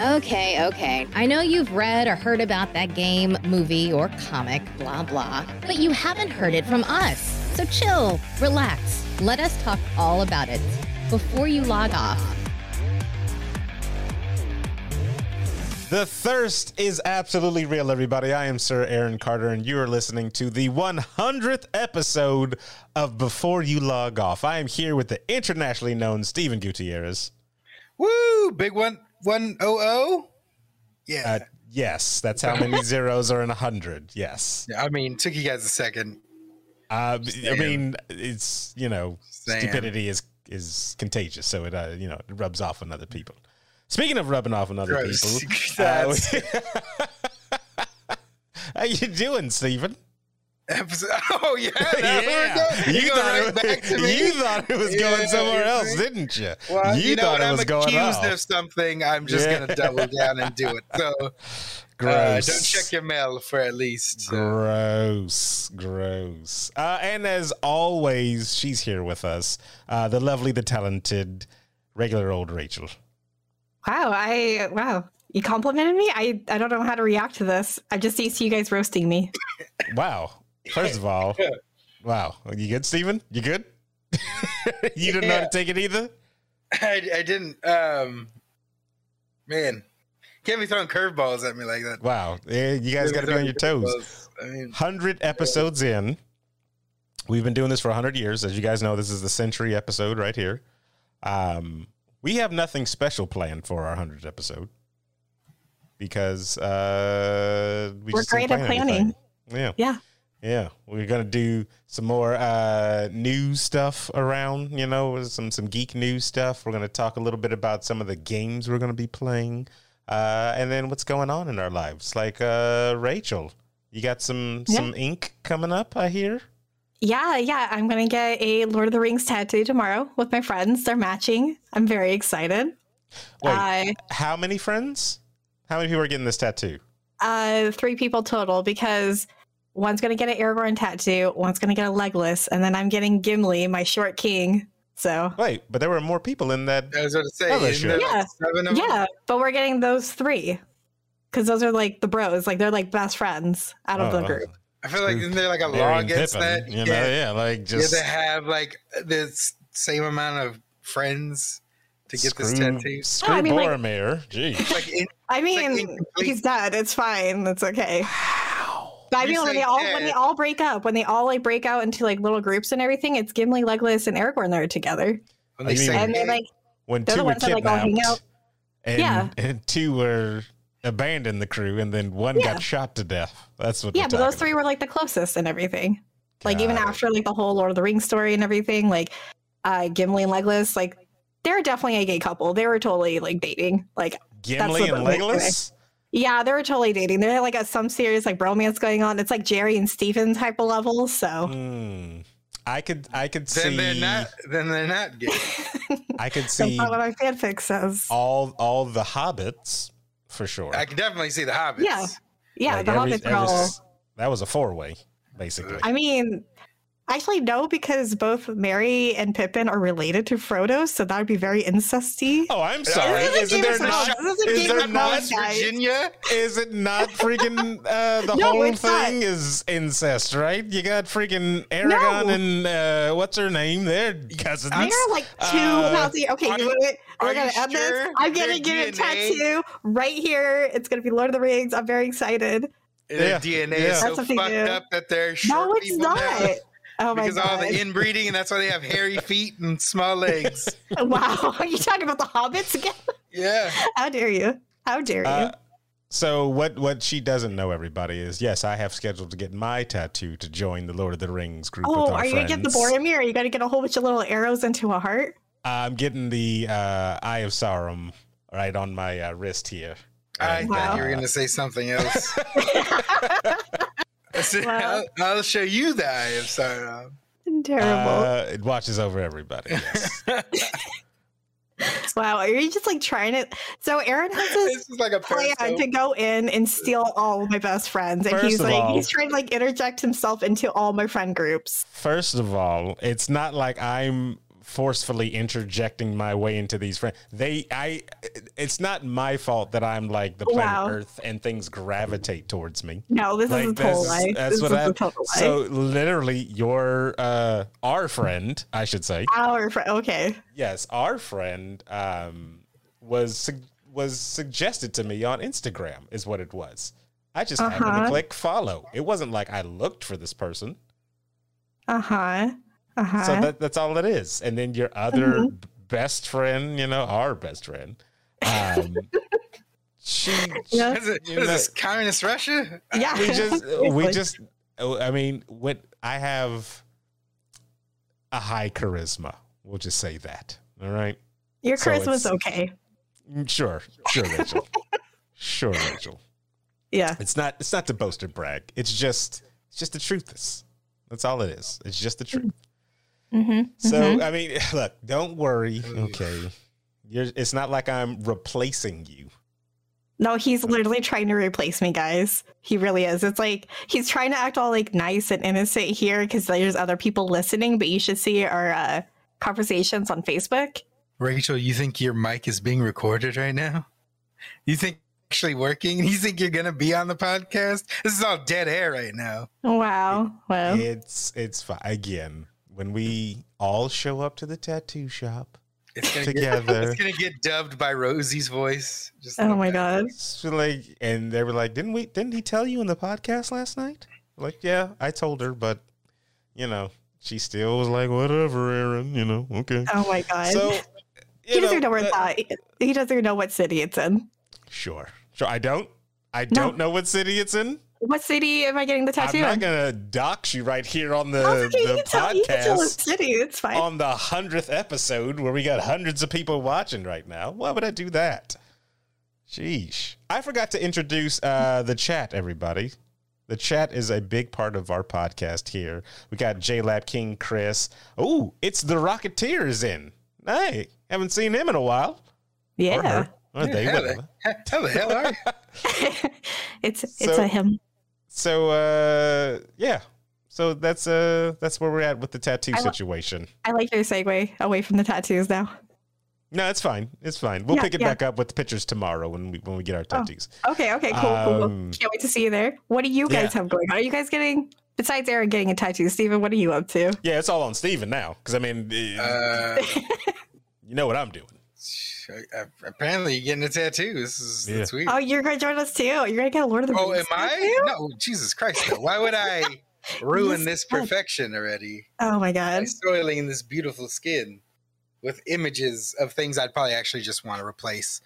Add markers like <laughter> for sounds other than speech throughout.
Okay, okay. I know you've read or heard about that game, movie, or comic, blah, blah, but you haven't heard it from us. So chill, relax. Let us talk all about it before you log off. The thirst is absolutely real, everybody. I am Sir Aaron Carter, and you are listening to the 100th episode of Before You Log Off. I am here with the internationally known Stephen Gutierrez. Woo! Big one, one oh oh. Yeah. Uh, yes, that's how many <laughs> zeros are in a hundred. Yes. yeah. I mean, took you guys a second. Uh, I mean, it's you know, Saying. stupidity is is contagious, so it uh, you know it rubs off on other people. Speaking of rubbing off on other Gross. people, <laughs> uh, <laughs> how you doing, Stephen? Episode, <laughs> oh yeah, <laughs> that's where we're going. You, You thought right it, back to <laughs> me. you thought it was Yeah, going somewhere else, didn't you? Well, you, you, know, thought when it I'm was going accused of something, I'm just Yeah. gonna double down and do it. So uh, Gross. don't check your mail for at least. uh, Gross, gross. Uh, and as always, she's here with us, uh, the lovely, the talented, regular old Rachel. Wow, I wow. You complimented me? I I don't know how to react to this. I'm just used to you guys roasting me. Wow. First of all, <laughs> wow. Are You good, Steven? You good? <laughs> you didn't know how to take it either? I, I didn't. Um, man, can't be throwing curveballs at me like that. Wow. Yeah, you guys got to be on your toes. I mean, 100 episodes in. We've been doing this for 100 years. As you guys know, this is the century episode right here. Um, we have nothing special planned for our 100th episode because uh, we We're just great at planning. anything. Yeah. Yeah. Yeah, we're gonna do some more uh, news stuff around, you know, some some geek news stuff. We're gonna talk a little bit about some of the games we're gonna be playing, uh, and then what's going on in our lives. Like uh, Rachel, you got some Yeah. some ink coming up, I hear. Yeah, yeah. I'm gonna get a Lord of the Rings tattoo tomorrow with my friends. They're matching. I'm very excited. Wait, Uh, how many friends? How many people are getting this tattoo? uh, three people total because one's gonna get an Aragorn tattoo, one's gonna get a Legolas, and then I'm getting Gimli, my short king. So Wait, but there were more people in that. I was going to say, there like Yeah. seven of them? yeah, but we're getting those three because those are like the bros, like they're like best friends out of Oh, the group. I feel like isn't there like a Merry law and against Pippin, that? You know, yeah, like just yeah, to have like this same amount of friends to get screw, this tattoo. Screw I mean, like- Boromir. Jeez. Like in, I mean, incomplete. he's dead. It's fine. It's okay. But I mean, when they all when they all break up, when they all like break out into like little groups and everything, it's Gimli, Legolas, and Aragorn that are together, when they mean- say and they dead, like when They're two the were ones that, like, all hang kidnapped out. and, Yeah. and two were abandoned the crew and then one Yeah. got shot to death that's what yeah, but those talking three were like the closest and everything. Like even after like the whole Lord of the Rings story and everything, like uh Gimli and Legolas, like they're definitely a gay couple. They were totally like dating. Like gimli what and the whole legolas yeah, they were totally dating. They had like a, some serious like romance going on. It's like Jerry and Stephen type of level. So Hmm. i could i could then see they're not. Then they're not gay. <laughs> i could that's see not what my fanfic says. all all the hobbits for sure I can definitely see the hobbits. Yeah. Yeah, Like, the every- hobbits every all that was a four-way basically I mean, actually, no, because both Merry and Pippin are related to Frodo, so that would be very incesty. oh i'm sorry This isn't Game there of Thrones. not This is is there not Virginia. is it not <laughs> freaking uh, the No, whole it's not. thing is incest, right? You got freaking Aragon No. and uh, what's her name? They're cousins. They are like two Uh, Nazi. Okay, are you you- know what? we're gonna you end this. I'm gonna they're get a tattoo right here. It's gonna be Lord of the Rings. I'm very excited. Their Yeah, DNA yeah. is so That's fucked new. up that they're short No, it's not. Now. Oh my because of all the inbreeding, and that's why they have hairy feet and small legs. <laughs> wow, are <laughs> you talking about the hobbits again? Yeah. How dare you? How dare you? Uh, so what what she doesn't know, everybody, is yes, I have scheduled to get my tattoo to join the Lord of the Rings group. with oh, our are you gonna get the. Boromir? Are you gonna get a whole bunch of little arrows into a heart? I'm getting the uh, Eye of Sauron right on my uh, wrist here. I And, thought you were uh, going to say something else. <laughs> I said, Wow. I'll, I'll show you the eye of Sauron. Terrible. uh, it watches over everybody. Yes. <laughs> wow, are you just like trying to? So Aaron has this This like a plan to go in and steal all my best friends, and First he's like all- he's trying to like interject himself into all my friend groups. First of all, it's not like I'm forcefully interjecting my way into these friends. They, I, it's not my fault that I'm like the planet Wow. Earth and things gravitate towards me. No, this Like is a total lie. that's this what I. total lie. So literally, your uh, our friend, I should say, Our friend. Okay. yes, our friend um, was sug- was suggested to me on Instagram. Is what it was. I just happened to Uh-huh. click follow. It wasn't like I looked for this person. Uh huh. Uh huh. So that, that's all it is. And then your other Mm-hmm. best friend, you know, our best friend, um, she, <laughs> Yeah. Is, it, know- this? Communist Russia? yeah. we <laughs> just, we just, I mean, what I have a high charisma. We'll just say that. All right. Your so charisma's okay. Mm, Sure, sure, Rachel. sure, Rachel. Yeah. It's not. It's not to boast or brag. It's just. It's just the truth. Is that's all it is. It's just the truth. Mm-hmm. So I mean, <laughs> look, don't worry. Okay, You're, it's not like I'm replacing you. No, he's literally trying to replace me, guys. He really is. It's like he's trying to act all like nice and innocent here because there's other people listening, but you should see our uh, conversations on Facebook. Rachel, you think your mic is being recorded right now? You think actually working? <laughs> You think you're gonna be on the podcast? This is all dead air right now. Wow. Wow. It's it's fine. Again, when we all show up to the tattoo shop It's gonna get, together, it's gonna get dubbed by Rosie's voice. Just Oh like my that. god. it's like, and they were like, "Didn't we? Didn't he tell you in the podcast last night?" Like, yeah, I told her, but you know, she still was like, "Whatever, Aaron." You know, okay. Oh my god. So he you doesn't know where uh, that- that. He doesn't even know what city it's in. Sure, sure. I don't. I don't know what city it's in. What city am I getting the tattoo I'm not in? gonna dox you right here on the, Oh, it's okay. You the can, tell, you can tell podcast city. It's fine. on the hundredth episode where we got hundreds of people watching right now. Why would I do that? Sheesh. I forgot to introduce uh, the chat, everybody. The chat is a big part of our podcast here. We got JLab King Chris. Oh, it's the Rocketeers in. Hey, haven't seen him in a while. Or yeah. her. Or they, How whatever. the, how the hell are you? <laughs> it's it's So- a him. So uh yeah. So that's uh that's where we're at with the tattoo I li- situation. I like your segue away from the tattoos now. No, it's fine. It's fine. We'll Yeah, pick it yeah. back up with the pictures tomorrow when we when we get our Oh. tattoos. Okay, okay, cool, cool, cool. Um, Can't wait to see you there. What do you guys yeah. have going on? Are you guys getting besides Aaron getting a tattoo, Steven, what are you up to? Yeah, it's all on Steven now. Because I mean, Uh, <laughs> you know what I'm doing. Apparently, you're getting a tattoo. This is Yeah. that's weird. Oh, you're gonna join us too. You're gonna get a Lord of the Rings. Oh, am Rings I? tattoo? No, Jesus Christ! No. Why would I <laughs> ruin Yes, this perfection already Oh my by god. soiling this beautiful skin with images of things I'd probably actually just want to replace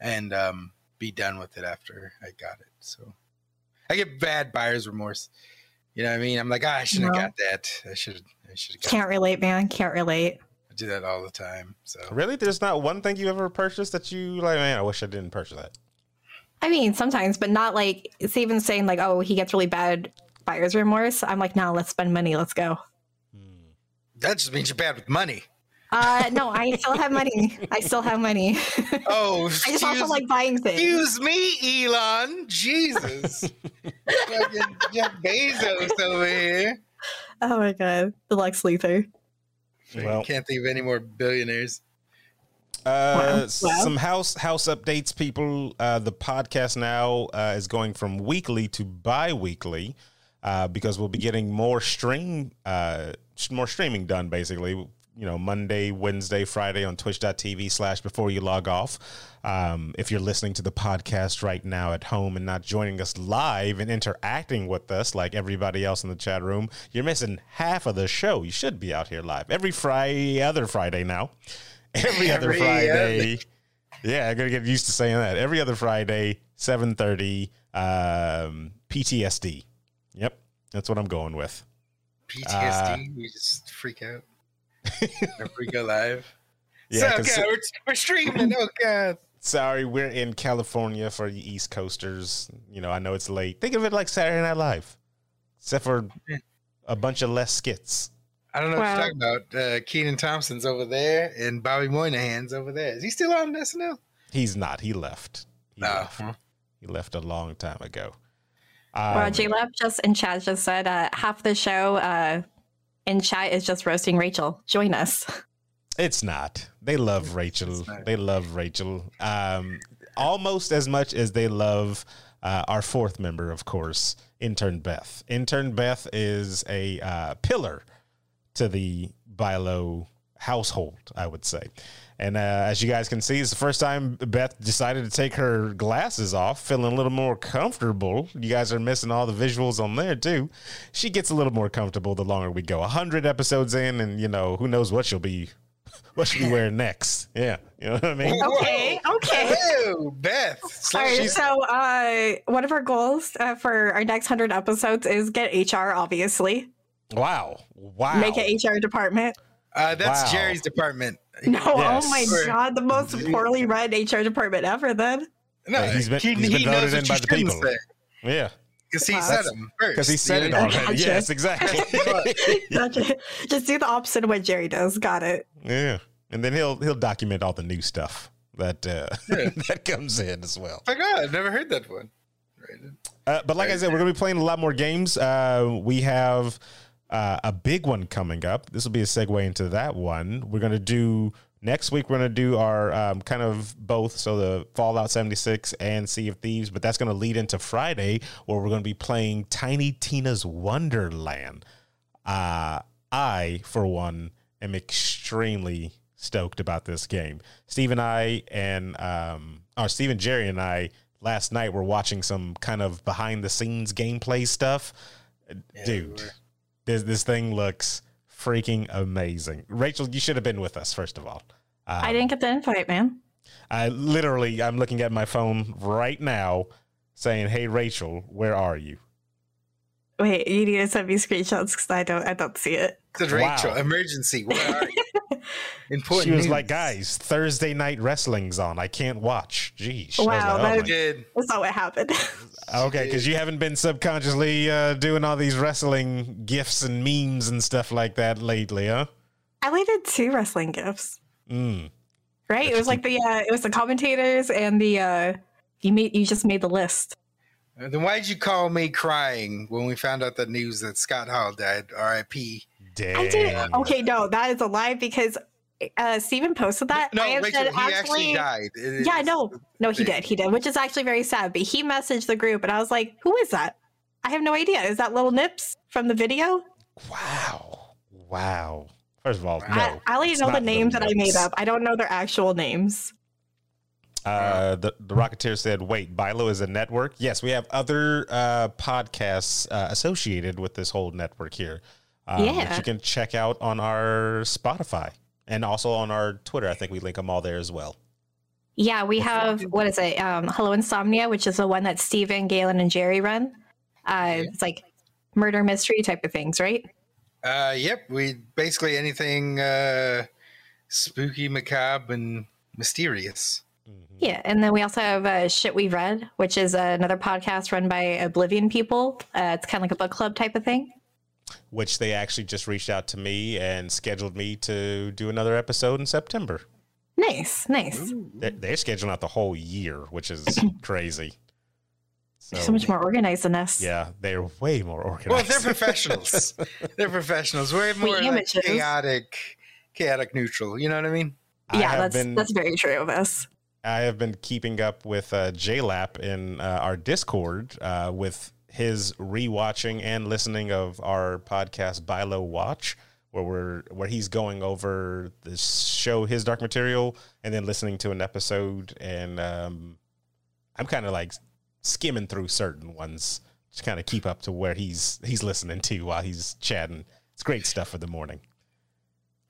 and um, be done with it after I got it. So I get bad buyer's remorse. You know what I mean? I'm like, ah, I shouldn't No. have got that. I should. I should have. Can't relate, man. Can't relate. I do that all the time. So Really? There's not one thing you ever purchased that you like, man, I wish I didn't purchase that. I mean, sometimes, but not like Steven's saying like, oh, he gets really bad buyer's remorse. I'm like, no, let's spend money. Let's go. Hmm. that just means you're bad with money. Uh, no, I still have money. I still have money. <laughs> Oh, I just also like buying things. Excuse me, Elon. Jesus. <laughs> Fucking Jeff Bezos over here. Oh my god, the Lex Luthor. Well- Can't think of any more billionaires. Uh, Wow. Wow. some house house updates, people. Uh, the podcast now uh, is going from weekly to bi-weekly uh, because we'll be getting more stream, uh, sh- more streaming done. Basically, you know, Monday, Wednesday, Friday on Twitch.tv slash Before You Log Off. Um, if you're listening to the podcast right now at home and not joining us live and interacting with us like everybody else in the chat room, you're missing half of the show. You should be out here live every Friday, other Friday now. <laughs> Every other Every Friday. Yeah, I gotta get used to saying that. Every other Friday, seven thirty. Um, PTSD. Yep, that's what I'm going with. PTSD. Uh, we just freak out. Or freak out live. Yeah, so, 'cause- God, we're, we're streaming. <laughs> Oh, God. sorry, we're in California for the East Coasters. You know, I know it's late. Think of it like Saturday Night Live, except for a bunch of less skits. I don't know Wow. what you're talking about. Uh, Kenan Thompson's over there and Bobby Moynihan's over there. Is he still on SNL? He's not. He left. He No. left. He left a long time ago. Um, well, J Lab just in chat just said uh, half the show uh, in chat is just roasting Rachel. Join us. It's not. They love Rachel. not. They love Rachel. Um, almost as much as they love uh, our fourth member, of course, intern Beth. Intern Beth is a uh, pillar to the Bilo household, I would say. And uh, as you guys can see, it's the first time Beth decided to take her glasses off, feeling a little more comfortable. You guys are missing all the visuals on there too. She gets a little more comfortable the longer we go. A hundred episodes in, and you know who knows what she'll be, <laughs> what she'll be wearing next. Yeah, you know what I mean. Okay, okay. Whoa, Beth. All right, She's- so uh, one of our goals uh, for our next hundred episodes is get HR. Obviously, Wow, wow. make an HR department. Uh, that's Wow. Jerry's department. No, Yes. oh my god, the most poorly run HR department ever. Then No, Yeah, he's been- he, he's been he voted knows in what by the people. say Yeah, because he Wow. said them first. because he said it Yeah. already. Gotcha. Yes, exactly. <laughs> Gotcha. just do the opposite of what Jerry does. Got it. yeah, and then he'll he'll document all the new stuff that uh, Yeah. <laughs> that comes in as well. My God, I've never heard that one. Right. Uh, but like I said, we're going to be playing a lot more games. Uh, we have uh, a big one coming up. This will be a segue into that one. We're going to do next week. We're going to do our um, kind of both, so the Fallout 76 and Sea of Thieves. But that's going to lead into Friday, where we're going to be playing Tiny Tina's Wonderland. Uh, I, for one, am extremely stoked about this game. Steve and I, and um, or Steve and Jerry and I, last night were watching some kind of behind the scenes gameplay stuff. Yeah, Dude, we. This this thing looks freaking amazing. Rachel, you should have been with us first of all. Um, I didn't get the invite, man. I literally, I'm looking at my phone right now, saying, "Hey, Rachel, where are you?" Wait, you need to send me screenshots because I don't. I don't see it. Said Wow. Rachel, emergency. Where are you? <laughs> Important. she was news. like, "Guys, Thursday night wrestling's on. I can't watch." Jeez. I Wow, like, oh my- did. That's not what happened. <laughs> okay, because you haven't been subconsciously uh, doing all these wrestling gifs and memes and stuff like that lately, huh? I only did two wrestling gifts. Mm. Right? But It was you like the uh, it was the commentators and the uh, you made you just made the list. Then why'd you call me crying when we found out the news that Scott Hall died? R.I.P. Damn. I did. Okay, no, that is a lie because uh, Steven posted that. No, I have Rachel, said he actually died. It Yeah, no, no, he did, he did, which is actually very sad. But he messaged the group, and I was like, "Who is that? I have no idea. Is that Little Nips from the video? Wow. Wow. First of all, no. I, I only know the names that I made up. I don't know their actual names. Uh, the the Rocketeer said, "Wait, Bilo is a network. Yes, we have other uh, podcasts uh, associated with this whole network here. Um, Yeah. that you can check out on our Spotify and also on our Twitter. I think we link them all there as well. Yeah, we have what is it? Um, Hello Insomnia, which is the one that Steven, Galen, and Jerry run. Uh, It's like murder mystery type of things, right? Uh, yep. We basically anything uh, spooky, macabre, and mysterious. Yeah, and then we also have uh, Shit We Read, which is another podcast run by Oblivion people. Uh, it's kind of like a book club type of thing. Which they actually just reached out to me and scheduled me to do another episode in September. Nice, nice. They're, they're scheduling out the whole year, which is <clears throat> crazy. So, so much more organized than us. Yeah, they're way more organized. Well, they're professionals. <laughs> they're professionals. We're more like chaotic, chaotic neutral. You know what I mean? Yeah, have that's been- that's very true of us. I have been keeping up with uh, JLab in uh, our Discord uh, with his rewatching and listening of our podcast Bilo Watch, where we're where he's going over the show his Dark Material and then listening to an episode, and um, I'm kind of like skimming through certain ones to kind of keep up to where he's he's listening to while he's chatting. It's great stuff for the morning.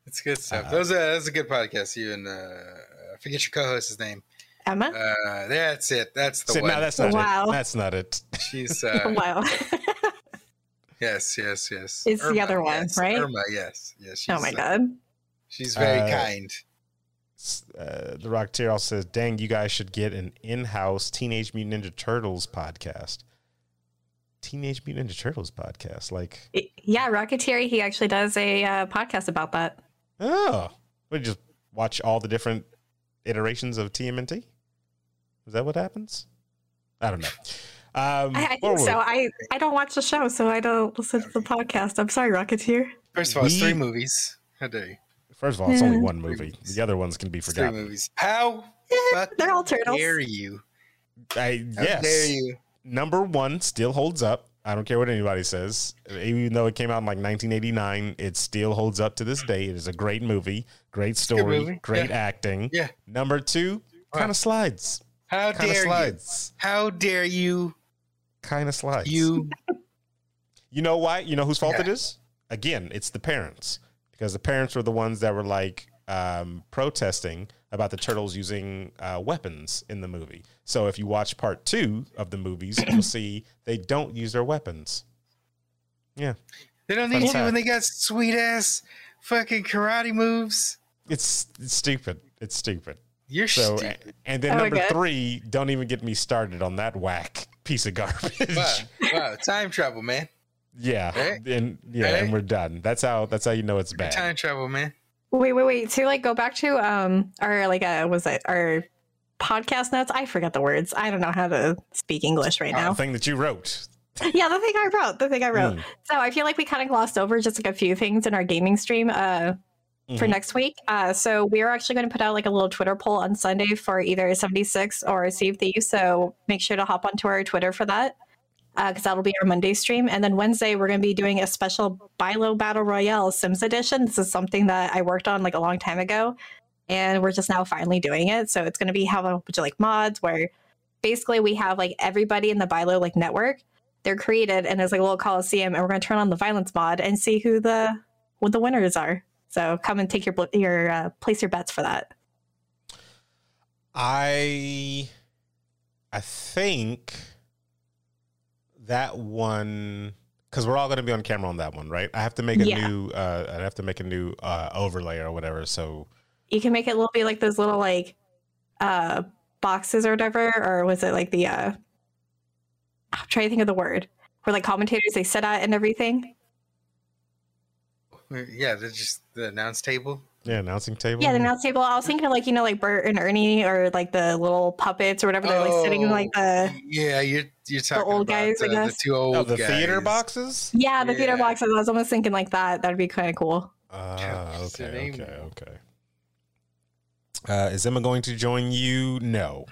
It's good stuff. Uh, Those are that's a good podcast. You and uh, I forget your co-host's name. Emma? Uh, that's it. That's the So, one. no, that's not Wow. it. That's not it. She's <laughs> uh, wow. yes, yes, yes. It's the other one, yes. right? Irma, yes, yes. She's, oh my uh, god. she's very Uh, kind. uh, the Rocketeer also says, "Dang, you guys should get an in-house Teenage Mutant Ninja Turtles podcast." Teenage Mutant Ninja Turtles podcast, like, Yeah, Rocketeer, he actually does a uh, podcast about that. oh, we just watch all the different iterations of TMNT. Is that what happens? I don't know. Um, I, I think so. I, I don't watch the show, so I don't listen to the podcast. I'm sorry, Rocketeer. First of all, it's three movies. How dare you? First of all, it's only one movie. The other ones can be forgotten. Three movies. How fucking They're all turtles. dare you? I, How yes. dare you? number one still holds up. I don't care what anybody says. Even though it came out in like 1989, it still holds up to this day. It is a great movie, great story, movie. great Yeah. acting. Yeah. Number two, kind of slides. How Kind of dare you? How dare you? Kind of slides. You <laughs> You know why? You know whose fault Yeah. it is? Again, it's the parents because the parents were the ones that were like um, protesting about the turtles using uh, weapons in the movie. So if you watch part two of the movies, you'll <clears throat> see they don't use their weapons. Yeah, they don't Fun need to when they got sweet ass fucking karate moves. it's, it's stupid. It's stupid. You're So stupid. and then Oh number three, don't even get me started on that whack piece of garbage. Wow, wow, time travel, man. yeah, Right? and yeah, Right? and we're done. That's how that's how you know it's bad. Time travel, man. Wait, wait, wait. To like go back to um our like uh was it our podcast notes? I forget the words. I don't know how to speak English right Uh, now. the thing that you wrote. yeah, the thing I wrote. The thing I wrote. Mm. So I feel like we kind of glossed over just like a few things in our gaming stream uh for Mhm. next week. Uh so we're actually going to put out like a little Twitter poll on Sunday for either 76 or Sea of Thieves. So make sure to hop onto our Twitter for that. Because that'll be our Monday stream. And then Wednesday, we're going to be doing a special Bilo Battle Royale Sims edition. This is something that I worked on like a long time ago. And we're just now finally doing it. So it's going to be have a bunch of like mods where basically we have like everybody in the Bilo like network. They're created and it's like a little coliseum, and we're going to turn on the violence mod and see who the what the winners are. So come and take your your uh, place your bets for that. I I think that one because we're all going to be on camera on that one, right? I have to make a Yeah. new. Uh, I have to make a new uh, overlay or whatever. So You can make it little be like those little like uh boxes or whatever, or was it like the uh I'm trying to think of the word where like commentators they sit at and everything. Yeah, they're just the announce table. yeah, announcing table. Yeah, the announce table. I was thinking of like you know like Bert and Ernie or like the little puppets or whatever. They're like sitting in like the yeah, you're you're talking old about guys, I the, the two old oh, the guys. theater boxes. yeah the theater boxes. I was almost thinking like that. That'd be kind of cool. Ah, what's okay, okay, okay. Uh, is Emma going to join you? No.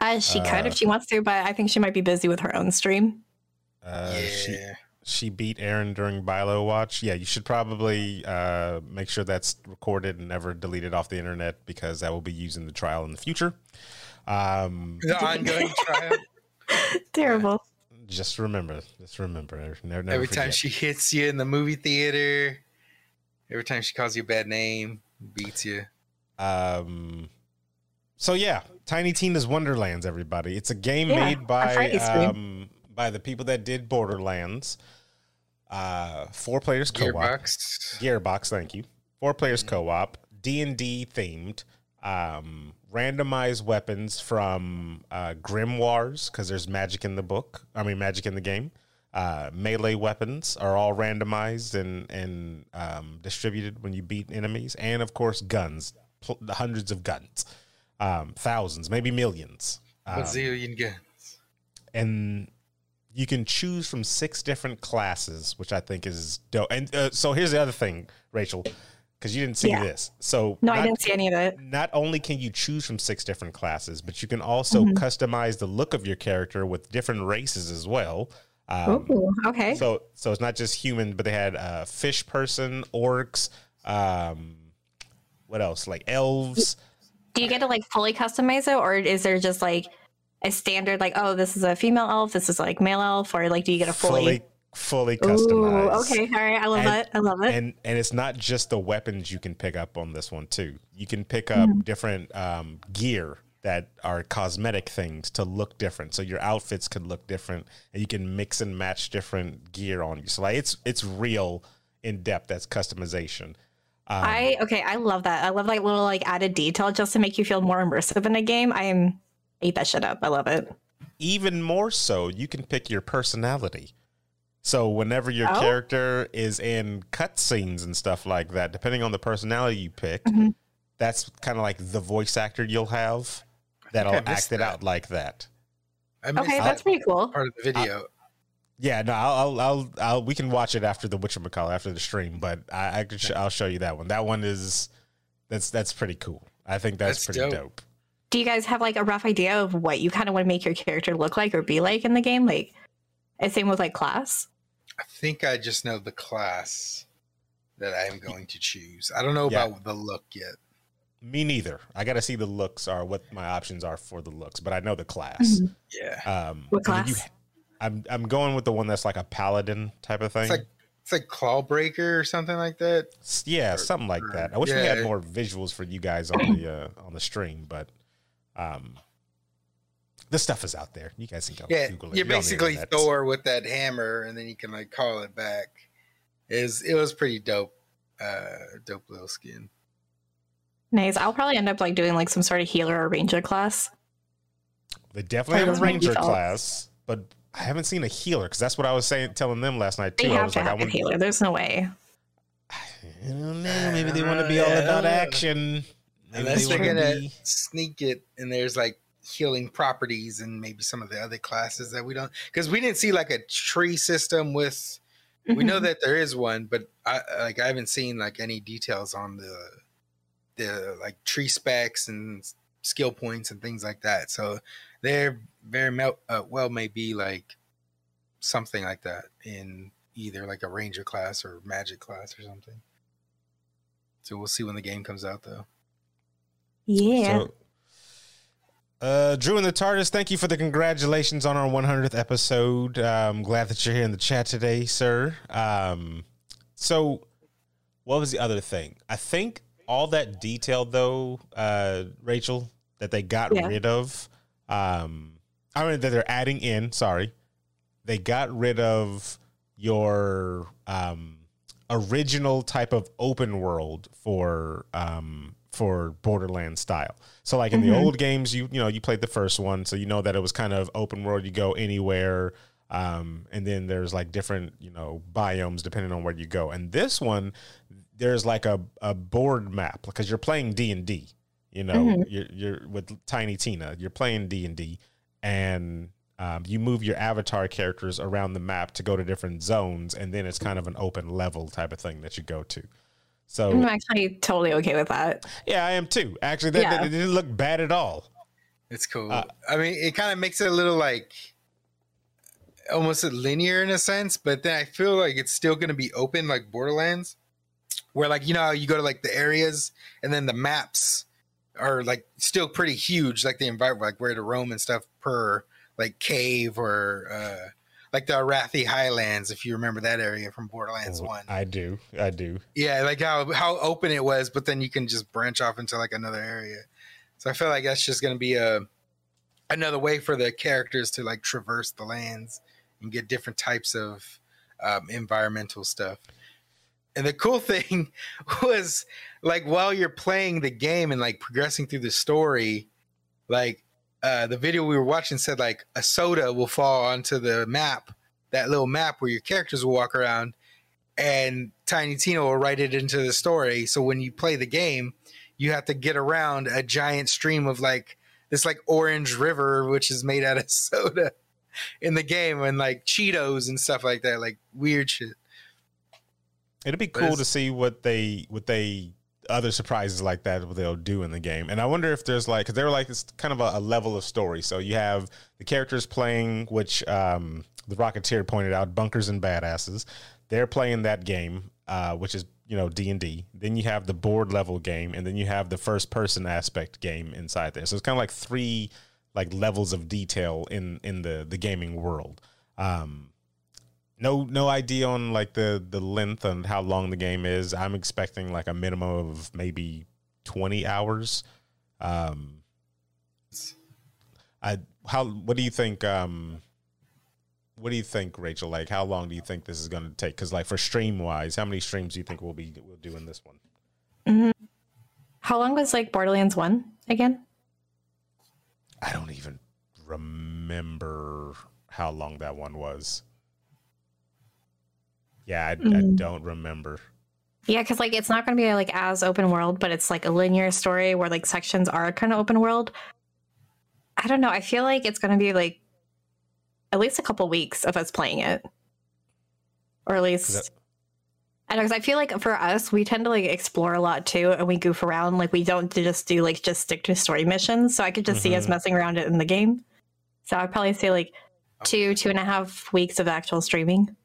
Uh, she could Uh, if she wants to, but I think she might be busy with her own stream. Uh, yeah, she she beat Aaron during Bilo Watch. Yeah, you should probably uh, make sure that's recorded and never deleted off the internet because that will be used in the trial in the future. Um, the ongoing trial. <laughs> Terrible. just remember, just remember, never, never every time she hits you in the movie theater, every time she calls you a bad name, beats you. Um, so yeah, Tiny Tina's Wonderlands, everybody. It's a game Yeah, made by um, by the people that did Borderlands. Uh, four players co-op. Gearbox. Gearbox, thank you. Four players Mm-hmm. co-op, D and D themed, um, randomized weapons from uh, grimoires because there's magic in the book. I mean, magic in the game. Uh, melee weapons are all randomized and and um, distributed when you beat enemies, and of course, guns, pl- hundreds of guns, um, thousands, maybe millions. Um, Bazillion guns. and you can choose from six different classes, which I think is dope. And uh, so here's the other thing, Rachel, because you didn't see Yeah. this. So No, I didn't see any of it. Not only can you choose from six different classes, but you can also Mhm. customize the look of your character with different races as well. Um, Ooh, okay. so so it's not just human, but they had uh, fish person, orcs, um, what else? Like elves. Do you get to like fully customize it, or is there just like a standard, like, oh, this is a female elf, this is like male elf, or like, do you get a fully? fully fully Ooh, customized. okay, all right, I love And- it. I love it. and and it's not just the weapons you can pick up on this one too. You can pick up Mm-hmm. different um, gear that are cosmetic things to look different. So your outfits could look different, and you can mix and match different gear on you. So like it's it's real in depth. That's customization. Um, I okay, I love that. I love like little like added detail just to make you feel more immersive in a game. I am ate that shit up. I love it. even more so, you can pick your personality. So whenever your Oh. character is in cutscenes and stuff like that, depending on the personality you pick, Mhm. that's kind of like the voice actor you'll have that'll act missed it that. out like that. I Okay, that that's pretty cool. part of the video. Yeah, no, I'll, I'll, I'll, I'll we can watch it after the whatchamacallit, after the stream, but I, I could, sh- I'll show you that one. That one is, that's that's pretty cool. I think that's, That's pretty dope. dope. Do you guys have like a rough idea of what you kind of want to make your character look like or be like in the game? Like, and same with like class. I think I just know the class that I am going to choose. I don't know Yeah. about the look yet. Me neither. I got to see the looks or what my options are for the looks, but I know the class. Mhm. Yeah, Um, What and then you- class? I'm I'm going with the one that's like a paladin type of thing. it's like it's like Clawbringer or something like that. Yeah, or- something like or- that. I wish we had more visuals for you guys on the uh, on the stream, but um, this stuff is out there. You guys can go Yeah, Google it. you're You're basically. Thor with that hammer, and then you can like call it back. Is it was pretty dope, uh, dope little skin. Nice. I'll probably end up like doing like some sort of healer or ranger class. They definitely have a ranger class, but I haven't seen a healer because that's what I was saying, telling them last night They too. I have was to like, I have a healer. There's no way. I don't know, maybe they want to be all about action. Maybe Unless they they're gonna be- sneak it, and there's like healing properties, and maybe some of the other classes that we don't, because we didn't see like a tree system with. We know Mhm. that there is one, but I like I haven't seen like any details on the the like tree specs and skill points and things like that. So there very mel- uh, well may be like something like that in either like a ranger class or magic class or something. So we'll see when the game comes out though. Yeah. So, uh, Drew and the TARDIS, thank you for the congratulations on our 100th episode. I'm glad that you're here in the chat today, sir. Um, so, what was the other thing? I think all that detail, though, uh, Rachel, that they got Yeah. rid of, um, I mean, that they're adding in, sorry, they got rid of your um, original type of open world for um, for Borderland style. So like in the Mhm. old games, you you know you played the first one, so you know that it was kind of open world. You go anywhere, um, and then there's like different you know biomes depending on where you go. And this one, there's like a, a board map because you're playing D and D. You know, Mhm. you're you're with Tiny Tina. You're playing D and D, and um, you move your avatar characters around the map to go to different zones, and then it's kind of an open level type of thing that you go to. So I'm actually totally okay with that. yeah, I am too. Actually, that, that- Yeah. it didn't look bad at all. It's cool. Uh, I mean, it kind of makes it a little like almost linear in a sense, but then I feel like it's still going to be open like Borderlands, where like you know you go to like the areas and then the maps are like still pretty huge, like the environment, like where to roam and stuff per like cave or uh like the Arathi Highlands, if you remember that area from Borderlands One. I do. I do. Yeah, like how how open it was, but then you can just branch off into like another area. So I feel like that's just going to be a another way for the characters to like traverse the lands and get different types of um, environmental stuff. And the cool <laughs> thing was like while you're playing the game and like progressing through the story, like uh, the video we were watching said like a soda will fall onto the map, that little map where your characters will walk around, and Tiny Tina will write it into the story. So when you play the game, you have to get around a giant stream of like this like orange river, which is made out of <laughs> soda in the game, and like Cheetos and stuff like that, like weird shit. It'd be cool to see what they what they other surprises like that they'll do in the game. And I wonder if there's like because they were like it's kind of a, a level of story. So you have the characters playing, which um, the Rocketeer pointed out, bunkers and badasses. They're playing that game, uh, which is you know D and D. Then you have the board level game, and then you have the first person aspect game inside there. So it's kind of like three like levels of detail in in the the gaming world. Um, no no idea on like the the length and how long the game is. I'm expecting like a minimum of maybe 20 hours. Um, I how what do you think? Um, what do you think, Rachel? Like, how long do you think this is going to take? Because, like, for stream wise, how many streams do you think we'll be we'll do in this one? Mm-hmm. How long was like Borderlands 1 again? I don't even remember how long that one was. Yeah, I, I Mm. don't remember. Yeah, because like it's not going to be like as open world, but it's like a linear story where like sections are kind of open world. I don't know. I feel like it's going to be like at least a couple weeks of us playing it, or at least that- I know because I feel like for us, we tend to like explore a lot too, and we goof around. Like we don't just do like just stick to story missions. So I could just see us Mhm. messing around it in the game. So I'd probably say like two, two and a half weeks of actual streaming.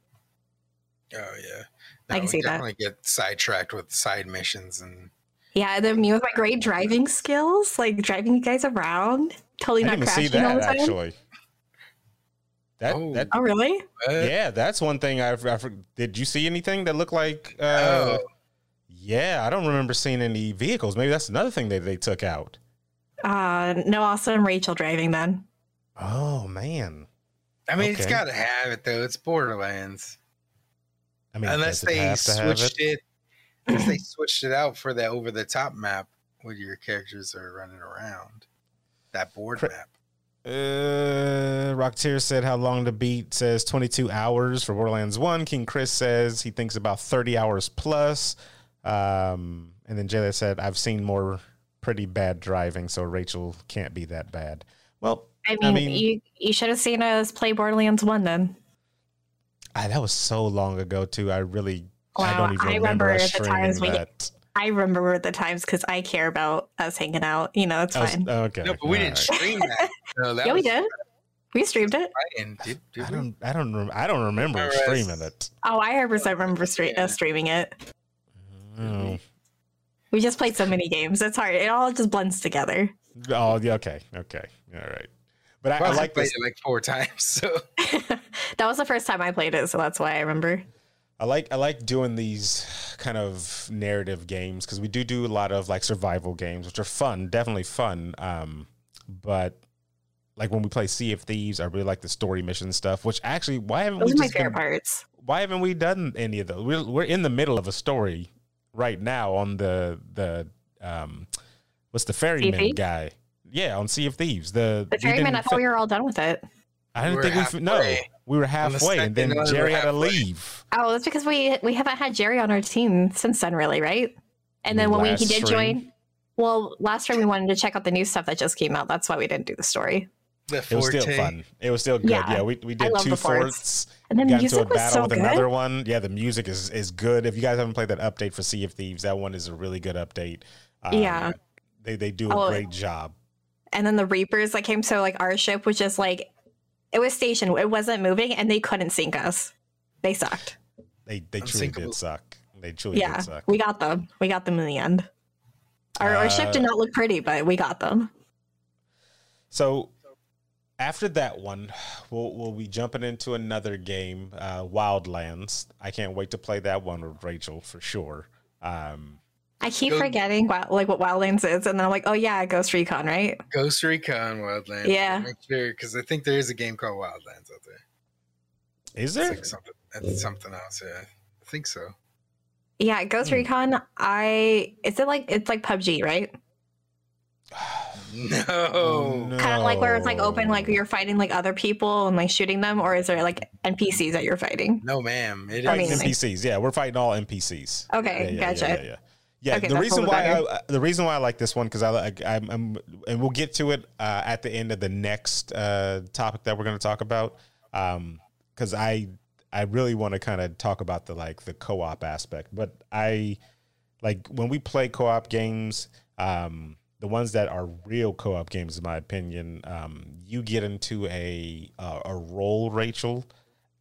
Oh yeah. I can we see that. definitely get sidetracked with side missions and Yeah, and then me with my great driving skills, like driving you guys around, totally I not didn't even see crashing all the that time. actually. That, Oh. that Oh, really? Uh, yeah, that's one thing I, I did. You see anything that looked like? Uh, oh, Yeah, I don't remember seeing any vehicles. Maybe that's another thing that they took out. Uh, no, also I'm Rachel driving then. Oh man, I mean, it's got to have it though. It's Borderlands, I mean, unless they have to have switched it? it. Unless they <clears throat> switched it out for that over the top map where your characters are running around. That board Cra- map. Uh, Rocketeer said how long to beat says 22 hours for Borderlands 1. King Chris says he thinks about 30 hours plus. Um, and then Jayla said, I've seen more pretty bad driving, so Rachel can't be that bad. Well, I I mean, mean- you you should have seen us play Borderlands One then. I, that was so long ago, too. I really I Wow, don't even I remember, remember the streaming times we- that. I remember the times because I care about us hanging out. You know, it's I was- fine. okay. No, but we all didn't right. stream that. <laughs> No, that yeah, we did. We streamed it. Did, did I don't. I don't. Rem- I don't remember Alright. streaming it. Oh, I 100% remember stre- Yeah. uh, streaming it. Oh, We just played so many games. It's hard. It all just blends together. oh yeah. Okay. Okay. All right. But I, I Well, like played this. it like four <laughs> times. So <laughs> that was the first time I played it, so that's why I remember. I like I like doing these kind of narrative games because we do do a lot of like survival games, which are fun, definitely fun. Um, but like when we play Sea of Thieves, I really like the story mission stuff. Which actually, why haven't Those we are my favorite been, parts. why haven't we done any of those? We're we're in the middle of a story right now on the the um, what's the ferryman guy? Yeah, on Sea of Thieves. The The we ferryman, I thought we were all done with it. I didn't We think were we fi- no. We were the halfway, and then second we Jerry had to leave. Oh, that's because we we haven't had Jerry on our team since then, really, right? And then mean when we, he did stream? join, well, last time we wanted to check out the new stuff that just came out. That's why we didn't do the story. the It was still fun. It was still good. Yeah. Yeah, we, we did two the forts. forts. And then got into a music was battle so with good. another one. Yeah, the music is is good. If you guys haven't played that update for Sea of Thieves, that one is a really good update. Um, Yeah. they they do a Oh, great job. And then the Reapers that came. So like our ship was just like it was stationed. It wasn't moving, and they couldn't sink us. They sucked. They they truly did suck. They truly yeah, did suck. we got them. We got them in the end. Our, our ship Uh, did not look pretty, but we got them. So after that one, we'll we'll be jumping into another game, uh, Wildlands. I can't wait to play that one with Rachel for sure. Um, I keep Go- forgetting what, like what Wildlands is, and then I'm like, oh yeah, Ghost Recon, right? Ghost Recon Wildlands. Yeah. Make sure because I think there is a game called Wildlands out there. is It's there? like something. It's something else. Yeah, I think so. Yeah, Ghost Hmm. Recon. I is it like it's like PUBG, right? <sighs> No. Kind of like where it's like open, like you're fighting like other people and like shooting them, or is there like NPCs that you're fighting? No, ma'am. It is. I mean, Fighting NPCs. Yeah, we're fighting all NPCs. Okay, gotcha. Yeah, yeah. Yeah. Okay, the reason why. I, the reason why I like this one because I like I'm, I'm and we'll get to it uh, at the end of the next uh, topic that we're going to talk about because I I really want to kind of talk about the like the co-op aspect, but I like when we play co-op games. Um, the ones that are real co-op games, in my opinion, um, you get into a uh, a role, Rachel,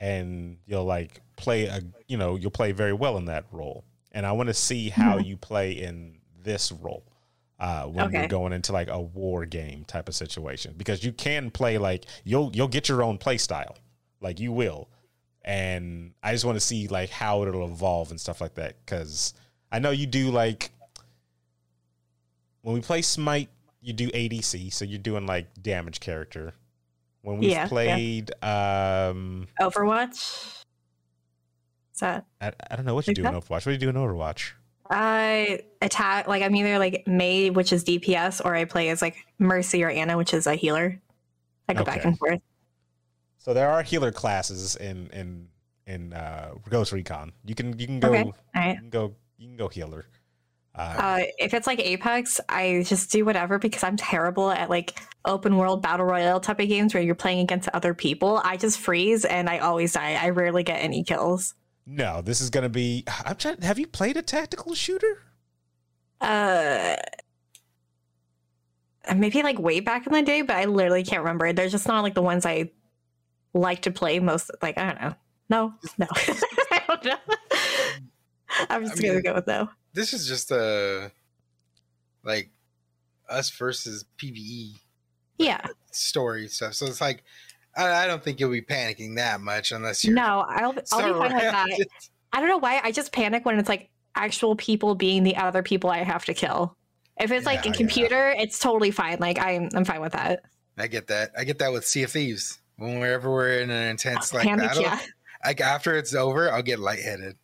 and you'll like play a you know you'll play very well in that role and i want to see how you play in this role uh when Okay. you're going into like a war game type of situation because you can play like you'll you'll get your own play style like you will and i just want to see like how it'll evolve and stuff like that because i know you do like when we play smite you do adc so you're doing like damage character when we've Yeah, yeah. played um Overwatch. I, I don't know what you do in? Overwatch. What do you do in Overwatch? I attack like I'm either like Mei, which is DPS, or I play as like Mercy or Ana, which is a healer. I go back and forth. So there are healer classes in in in uh, Ghost Recon. You can you can go Okay. you can go you can go healer. Uh, Uh, if it's like Apex, I just do whatever because I'm terrible at like open world battle royale type of games where you're playing against other people. I just freeze and I always die. I rarely get any kills. No, this is gonna be. I'm trying. Have you played a tactical shooter? Uh, maybe like way back in the day, but I literally can't remember. They're just not like the ones I like to play most. Like I don't know. No, no, <laughs> I don't know. I'm just I gonna mean- go with no. This is just a like us versus PVE Yeah, story stuff. So it's like I, I don't think you'll be panicking that much unless you're no, I'll I'll be fine with that. <laughs> I don't know why. I just panic when it's like actual people being the other people I have to kill. If it's like Yeah, a yeah. computer, it's totally fine. Like I'm I'm fine with that. I get that. I get that with Sea of Thieves. Whenever we're in an intense like Panic, battle, yeah, like after it's over, I'll get lightheaded.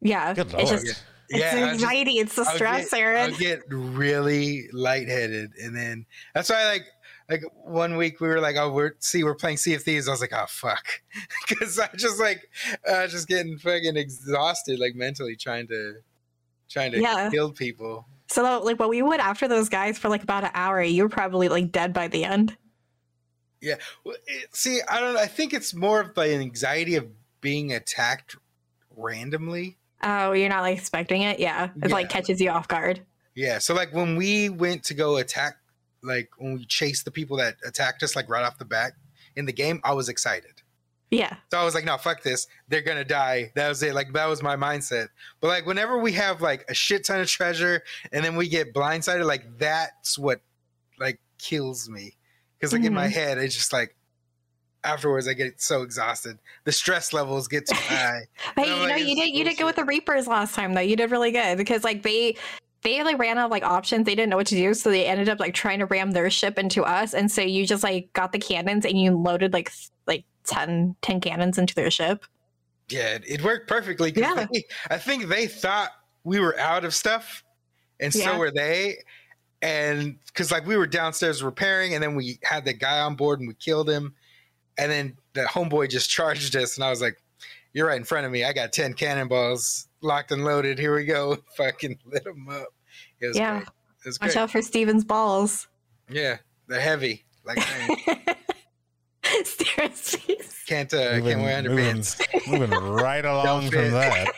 yeah. Good It's just it's Yeah, the I'll just- anxiety. it's the I'll stress, get, Aaron. I'll get really lightheaded, and then that's why like like one week we were like, oh, we're see, we're playing Sea of Thieves. I was like, oh fuck, <laughs> because I just like uh, just getting fucking exhausted, like mentally trying to trying to Yeah. kill people. So like what we would after those guys for like about an hour, you were probably like dead by the end. Yeah. Well, it- See, I don't. I think it's more of the anxiety of being attacked randomly. Oh, you're not like expecting it. Yeah, it like catches you off guard. Yeah. So like when we went to go attack, like when we chased the people that attacked us, like right off the bat in the game, I was excited. Yeah, So I was like, no, fuck this. They're gonna die. That was it. Like that was my mindset. But like whenever we have like a shit ton of treasure and then we get blindsided, like that's what like kills me. Because like in my mm-hmm. head, it's just like afterwards I get so exhausted. The stress levels get too <laughs> high. Hey, No, you know, like, you did you did good with the. Reapers last time though. You did really good because like they they like ran out of like options. They didn't know what to do, so they ended up like trying to ram their ship into us. And so you just like got the cannons and you loaded like th- like 10, 10 cannons into their ship. Yeah, it, worked perfectly. Yeah. they- I think they thought we were out of stuff, and so Yeah. were they. And because like we were downstairs repairing, and then we had the guy on board and we killed him, and then the homeboy just <laughs> charged us, and I was like, "You're right in front of me. I got ten cannonballs locked and loaded. Here we go. <laughs> Fucking lit them up. It was Yeah. great. It was Watch great. out for Steven's balls. Yeah, they're heavy. Like <laughs> iron. Can't uh, can't wear underpants. moving right <laughs> along from that.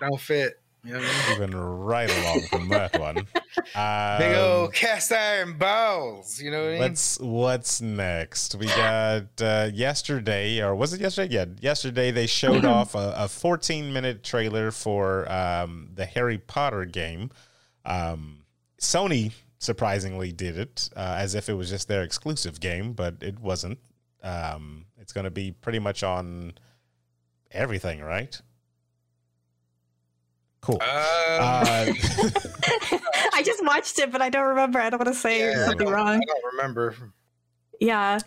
Don't fit. You know I mean? Moving right along from that one. <laughs> Big Um, old cast iron balls. You know what I mean? What's what's next? We got uh, yesterday, or was it yesterday? Yeah, yesterday they showed <clears throat> off a, a 14 minute trailer for um, the Harry Potter game. Um, Sony surprisingly did it uh, as if it was just their exclusive game, but it wasn't. Um, it's going to be pretty much on everything, right? Cool. Um, Uh, <laughs> I just watched it, but I don't remember. I don't want to say Yeah, something don't- wrong. I don't remember. Yeah.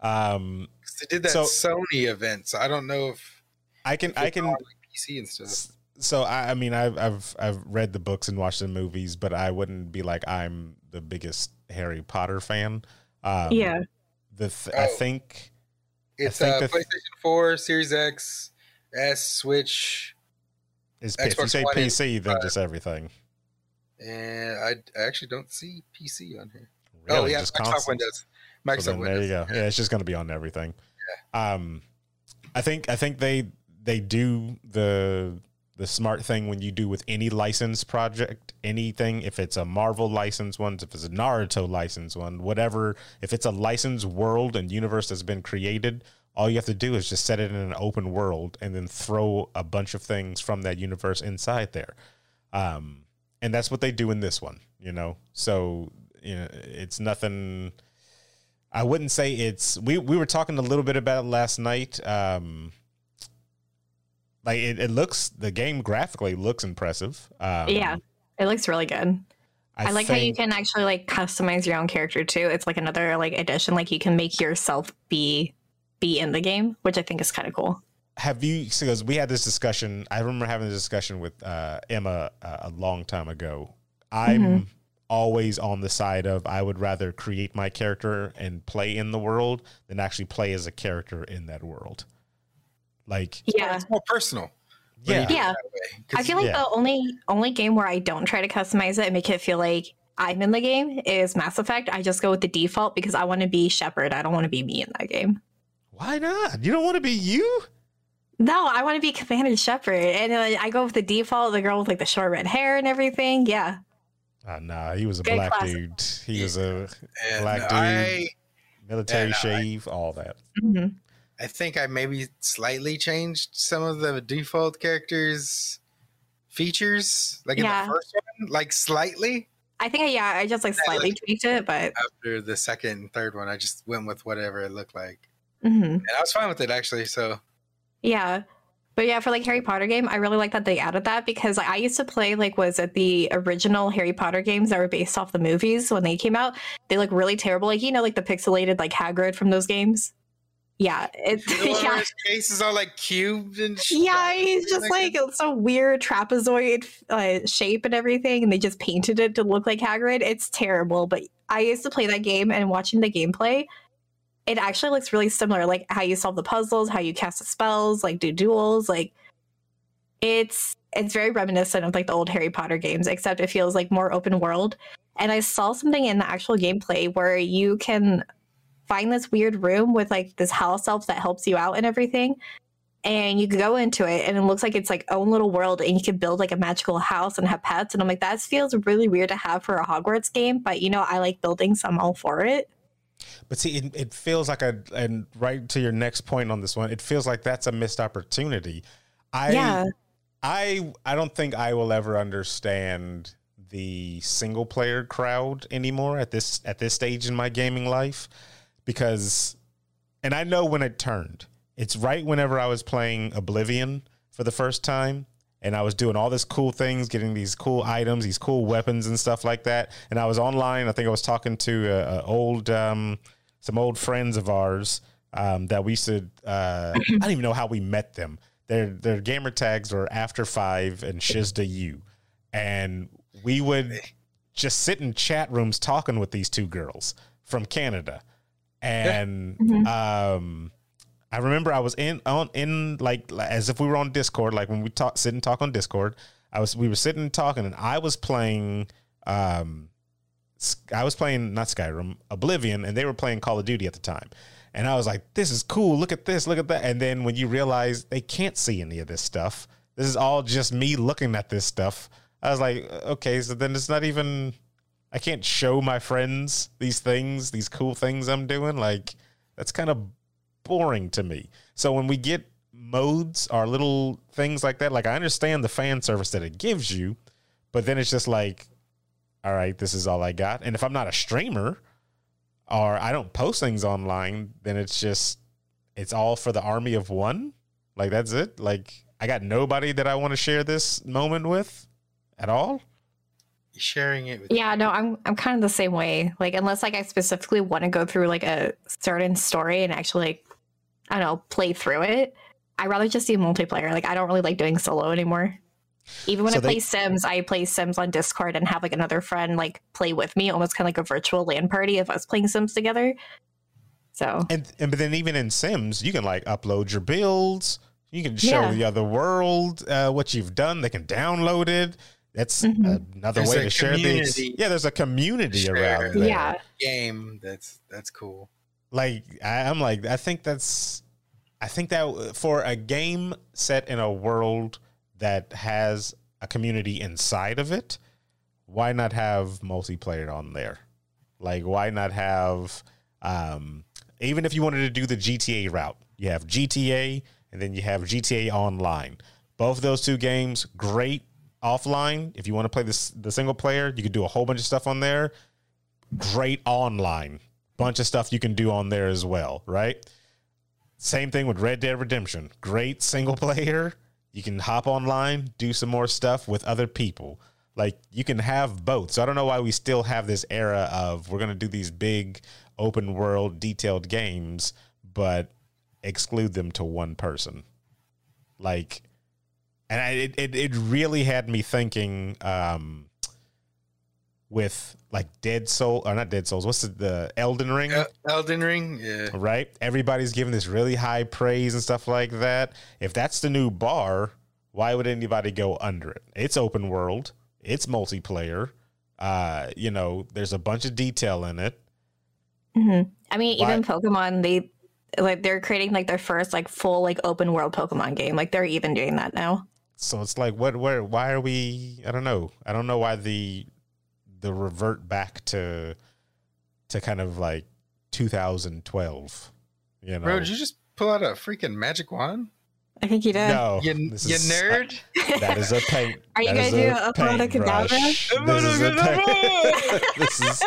Um, They did that So- Sony event, so I don't know if, I can if I can on, like, PC and stuff. So I, I mean, I've I've I've read the books and watched the movies, but I wouldn't be like I'm the biggest Harry Potter fan. Um, yeah. The th- I Oh. think It's think uh, the th- PlayStation 4, Series X, S, Switch, is if you say PC, then just everything. and I, I actually don't see PC on here. Really, oh yeah, just Microsoft. Windows. So Microsoft then there you go. Yeah, it's just going to be on everything. Yeah. Um, I think I think they they do the the smart thing when you do with any license project, anything. If it's a Marvel license one, if it's a Naruto license one, whatever. If it's a licensed world and universe that's been created, all you have to do is just set it in an open world and then throw a bunch of things from that universe inside there. Um, and that's what they do in this one, you know. So you know, it's nothing. I wouldn't say it's. We we were talking a little bit about it last night. Um, like it, it looks, the game graphically looks impressive. Um, Yeah. It looks really good. I, like how you can actually like customize your own character too. It's like another like addition. Like you can make yourself be be in the game, which I think is kind of cool. have you because we had this discussion i remember having this discussion with uh, emma uh, a long time ago i'm Mhm. always on the side of i would rather create my character and play in the world than actually play as a character in that world like Yeah. It's more personal. yeah do Yeah. that way, I 'cause feel like yeah. the only only game where I don't try to customize it and make it feel like I'm in the game is Mass Effect. I just go with the default because I want to be Shepard. I don't want to be me in that game. Why not you don't want to be you No, I want to be Commander Shepard, and uh, I go with the default, the girl with like the short red hair and everything. Yeah, Uh, nah, he was a Good black classic. dude. He was a And Black dude. I, military Yeah, no, I- shave, all that. hmm I think I maybe slightly changed some of the default characters' features, like in the first one, like slightly. I think yeah, I just like slightly like- tweaked it, but After the second and third one, I just went with whatever it looked like, mhm. and I was fine with it actually. So yeah. But yeah, for like Harry Potter game, I really like that they added that because like, I used to play like was it the original Harry Potter games that were based off the movies when they came out. They look really terrible, like you know, like the pixelated like Hagrid from those games. Yeah, it, <laughs> yeah, his face is all like cubed and shit. yeah. He's just like it's a weird trapezoid uh, shape and everything, and they just painted it to look like Hagrid. It's terrible, but I used to play that game and watching the gameplay. It actually looks really similar, like how you solve the puzzles, how you cast the spells, like do duels. Like it's it's very reminiscent of like the old Harry Potter games, except it feels like more open world. And I saw something in the actual gameplay where you can find this weird room with like this house elf that helps you out and everything. And you go into it and it looks like it's like own little world and you can build like a magical house and have pets. And I'm like, that feels really weird to have for a Hogwarts game, but you know, I like building, so I'm all for it. But see, it, it feels like a and right to your next point on this one, it feels like that's a missed opportunity. I yeah. I I don't think I will ever understand the single player crowd anymore at this at this stage in my gaming life because and I know when it turned. It's right whenever I was playing Oblivion for the first time and I was doing all this cool things, getting these cool items, these cool weapons and stuff like that. And I was online. I think I was talking to a, a old, um, some old friends of ours um, that we used to. Uh, <clears throat> I don't even know how we met them. Their their gamer tags were After Five and Shizda U, and we would just sit in chat rooms talking with these two girls from Canada, and Mhm. um. I remember I was in on in like as if we were on Discord, like when we talk sit and talk on Discord. I was we were sitting and talking, and I was playing um I was playing not Skyrim, Oblivion, and they were playing Call of Duty at the time. And I was like, this is cool. Look at this, look at that. And then when you realize they can't see any of this stuff, this is all just me looking at this stuff. I was like, okay, so then it's not even I can't show my friends these things, these cool things I'm doing. Like that's kind of boring to me. So when we get modes or little things like that, like I understand the fan service that it gives you, but then it's just like, all right, this is all I got. And if I'm not a streamer or I don't post things online, then it's just it's all for the army of one. Like that's it. Like I got nobody that I want to share this moment with at all. sharing it with Yeah, no, I'm I'm kind of the same way. Like unless like I specifically want to go through like a certain story and actually like I don't know, play through it. I rather just do multiplayer. Like I don't really like doing solo anymore. Even when So I play they- Sims, I play Sims on Discord and have like another friend like play with me, almost kind of like a virtual LAN party of us playing Sims together. So And and but then even in Sims, you can like upload your builds. You can show Yeah. the other world uh, what you've done. They can download it. That's Mhm. another There's way to share the. Yeah, there's a community around there. yeah, game. That's that's cool. Like I, I'm like I think that's I think that for a game set in a world that has a community inside of it, why not have multiplayer on there? Like why not have um even if you wanted to do the GTA route, you have GTA and then you have GTA Online. Both of those two games, great offline. If you want to play this the single player, you could do a whole bunch of stuff on there. Great online bunch of stuff you can do on there as well, right? Same thing with Red Dead Redemption. Great single player. You can hop online, do some more stuff with other people. Like you can have both. So I don't know why we still have this era of we're going to do these big open world detailed games, but exclude them to one person. Like, and I, it, it, it really had me thinking, um, with like Dead Soul or not Dead Souls. What's the, the Elden Ring? El- Elden Ring. Yeah. right? Everybody's giving this really high praise and stuff like that. If that's the new bar, why would anybody go under it? It's open world, it's multiplayer. Uh, you know, there's a bunch of detail in it. hmm I mean, Why- even Pokemon, they like they're creating like their first like full like open world Pokemon game. Like they're even doing that now. So it's like, what? Where? Why are we? I don't know. I don't know why the the revert back to to kind of like 2012. You know, Bro, did you just pull out a freaking magic wand? I think you did. no, You, you is- nerd. that is a paint. <laughs> Are you gonna is do a Avada Kedavra? paintbrush. This is a paint. <laughs> this is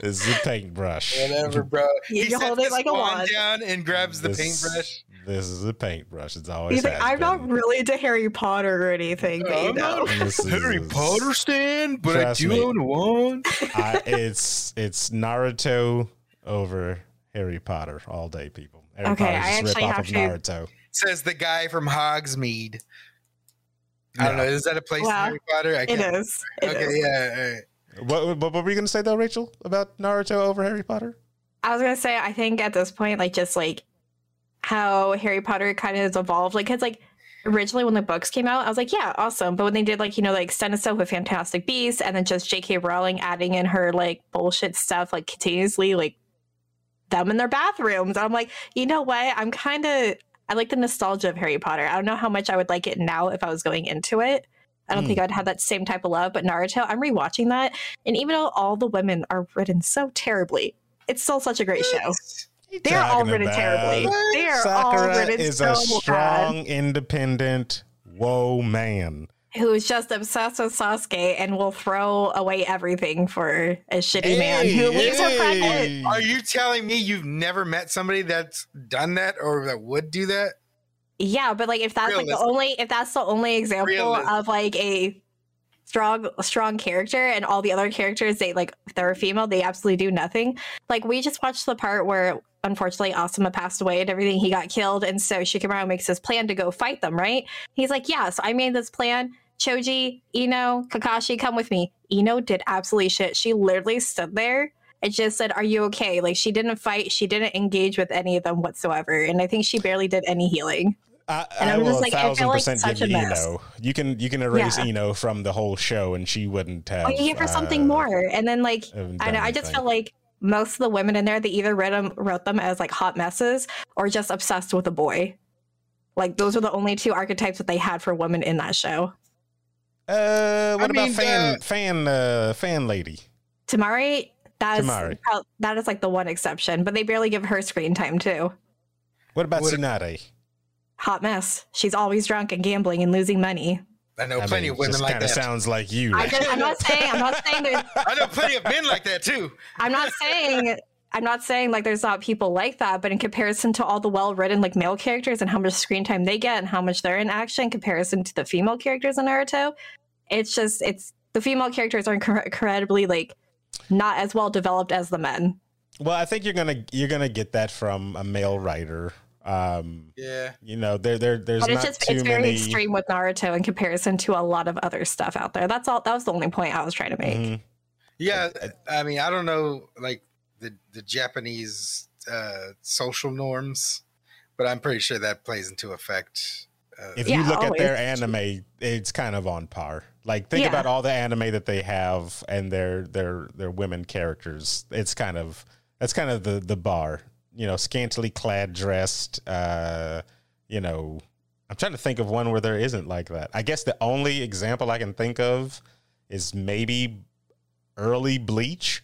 this is a paintbrush. Whatever, bro. You He hold sets it like a wand wand. down and grabs the This- paintbrush. This is a paintbrush. It's always. He's like, I'm not really into Harry Potter or anything, but you I'm know. not <laughs> Harry Potter stand, but I do me. own a <laughs> wand. I, it's it's Naruto over Harry Potter all day, people. Harry Okay, Potter's I just rip actually off have of to- Naruto. Says the guy from Hogsmeade. I don't know. Is that a place Wow. in Harry Potter? I It can't- is. It okay, is. yeah. all right. What, what what were you gonna say though, Rachel, about Naruto over Harry Potter? I was gonna say, I think at this point, like just like how Harry Potter kind of has evolved, like it's like originally when the books came out, I was like, yeah, awesome. But when they did like you know like stuff with Fantastic Beasts and then just J.K. Rowling adding in her like bullshit stuff like continuously like them in their bathrooms, I'm like, you know what? I'm kind of I like the nostalgia of Harry Potter. I don't know how much I would like it now if I was going into it. I don't Hmm. think I'd have that same type of love, but Naruto, I'm rewatching that, and even though all the women are written so terribly, it's still such a great show. They're all written about- terribly. They are all Sakura written is so a bad. strong, independent whoa man. Who is just obsessed with Sasuke and will throw away everything for a shitty man who leaves her pregnant. Are you telling me you've never met somebody that's done that or that would do that? Yeah, but like if that's like the only if that's the only example Realistic. of like a strong strong character and all the other characters they like if they're female they absolutely do nothing. Like we just watched the part where unfortunately Asuma passed away and everything he got killed and so Shikamaru makes his plan to go fight them, right? He's like, "Yeah, so I made this plan. Choji, Ino, Kakashi, come with me." Ino did absolutely shit. She literally stood there and just said, "Are you okay?" Like she didn't fight, she didn't engage with any of them whatsoever, and I think she barely did any healing. I, And I I'm will just a like, I thousand feel like percent such give a you mess. Ino. You can you can erase Yeah. Ino from the whole show, and she wouldn't have. Oh, you give her something uh, more, and then like I know, I just felt like most of the women in there, they either read them, wrote them as like hot messes, or just obsessed with a boy. Like those are the only two archetypes that they had for women in that show. Uh, what I about mean, fan uh, fan uh, fan lady? Temari, that's Temari. that is like the one exception, but they barely give her screen time too. What about What- Tsunade? Hot mess. She's always drunk and gambling and losing money. I know I plenty mean, of women just like kind of that. sounds like you. I just, I'm not saying. I'm not saying there's. <laughs> I know plenty of men like that too. I'm not saying I'm not saying like there's not people like that, but in comparison to all the well-written like male characters and how much screen time they get and how much they're in action in comparison to the female characters in Naruto, it's just it's the female characters are incredibly like not as well developed as the men. Well, I think you're gonna you're gonna get that from a male writer. Um, Yeah. you know, there there there's But not it's just too it's very many. extreme with Naruto in comparison to a lot of other stuff out there. That's all that was the only point I was trying to make. Mhm. Yeah. I mean, I don't know like the the Japanese uh, social norms, but I'm pretty sure that plays into effect. Uh, If Yeah, you look always. at their anime, it's kind of on par. Like think Yeah. about all the anime that they have and their their their women characters. It's kind of that's kind of the the bar. You know, scantily clad, dressed. Uh, you know, I'm trying to think of one where there isn't like that. I guess the only example I can think of is maybe early Bleach,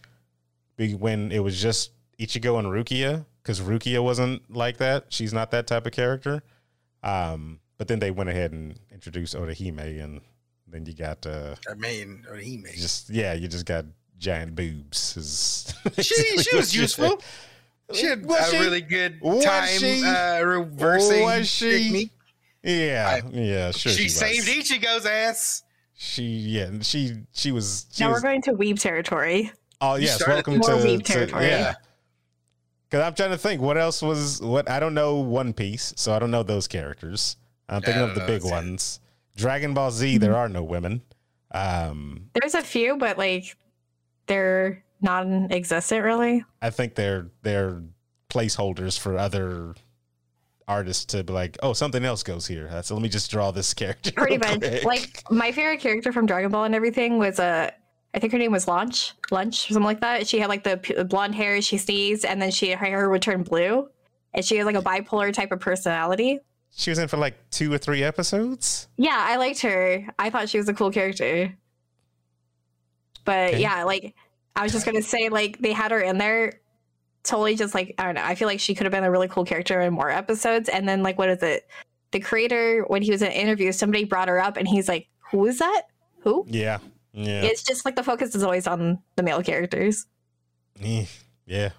when it was just Ichigo and Rukia, because Rukia wasn't like that. She's not that type of character. Um, but then they went ahead and introduced Orihime, and then you got uh, I mean, made. just yeah, you just got giant boobs. is <laughs> She she was useful. Said. She had Was a she? really good Was time she? uh, reversing Was she? technique. Yeah, I- yeah, sure. she, was. saved Ichigo's ass. She yeah, she she was. She now was we're going to weeb territory. oh yes, welcome to, weeb to territory. yeah. Because I'm trying to think what else was what I don't know One Piece, so I don't know those characters. I'm thinking of the know, big it's- ones. Dragon Ball Z, there are no women. Um, There's a few, but like they're non-existent really. I think they're they're placeholders for other artists to be like, oh, something else goes here. So let me just draw this character. Pretty much. quick. Like my favorite character from Dragon Ball and everything was uh, I think her name was Lunch, Lunch, something like that. She had like the blonde hair. She sneezed, and then she her hair would turn blue, and she has like a bipolar type of personality. She was in for like two or three episodes. Yeah, I liked her. I thought she was a cool character. But Okay. yeah, like I was just gonna say, like they had her in there, totally just like I don't know. I feel like she could have been a really cool character in more episodes. And then like what is it? The creator, when he was in an interview, somebody brought her up, and he's like, "Who is that? Who?" Yeah. Yeah. It's just like the focus is always on the male characters. Eh, yeah.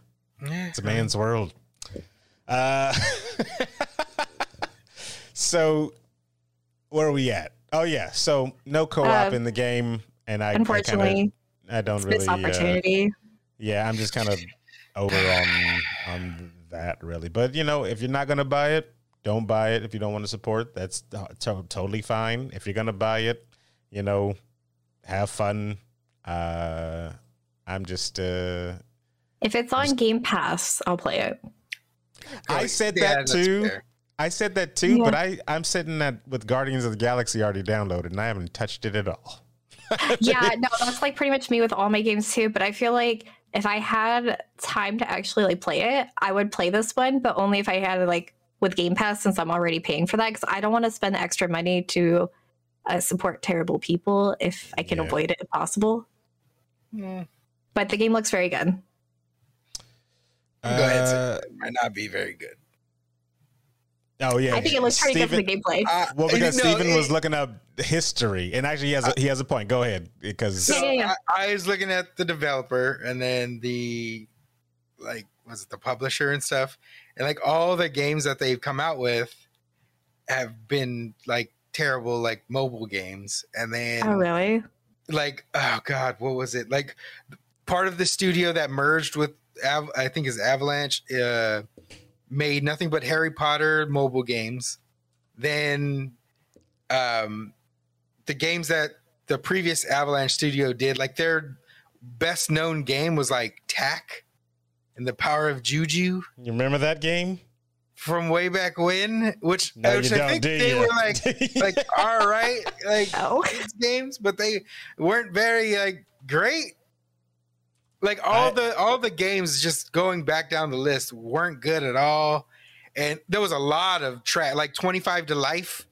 Yeah. It's a man's world. Uh, <laughs> so where are we at? Oh yeah. So no co-op Uh, in the game, and I Unfortunately, I, kinda, I don't it's really. missed Uh, opportunity. yeah, I'm just kind of over on on that really. But you know, if you're not gonna buy it, don't buy it. If you don't want to support, that's to- totally fine. If you're gonna buy it, you know, have fun. Uh, I'm just. Uh, if it's on Game Pass, I'll play it. I said Yeah, that too. fair. I said that too, Yeah. but I I'm sitting at with Guardians of the Galaxy already downloaded, and I haven't touched it at all. Yeah, no, that's like pretty much me with all my games too. But I feel like if I had time to actually like play it, I would play this one, but only if I had like with Game Pass since I'm already paying for that. Because I don't want to spend extra money to uh, support terrible people if I can Yeah. avoid it if possible. Mm, But the game looks very good. Go ahead. Uh, It might not be very good. Oh yeah, I think it looks pretty good for the gameplay. Uh, Well, because you know, Steven was looking up history, and actually he has a, he has a point. Go ahead, because So Yeah, yeah, yeah. I, I was looking at the developer and then the like was it the publisher and stuff, and like all the games that they've come out with have been like terrible like mobile games, and then oh, really? like oh god, what was it like? Part of the studio that merged with Av- I think is Avalanche uh, made nothing but Harry Potter mobile games. Then um, the games that the previous Avalanche studio did, like their best known game was like Tak and the Power of Juju you remember that game? from way back when, which, No, which I think they you? were like <laughs> like all right, like <laughs> Oh, these games, but they weren't very like great. Like all I- the all the games just going back down the list weren't good at all. And there was a lot of track like 25 to life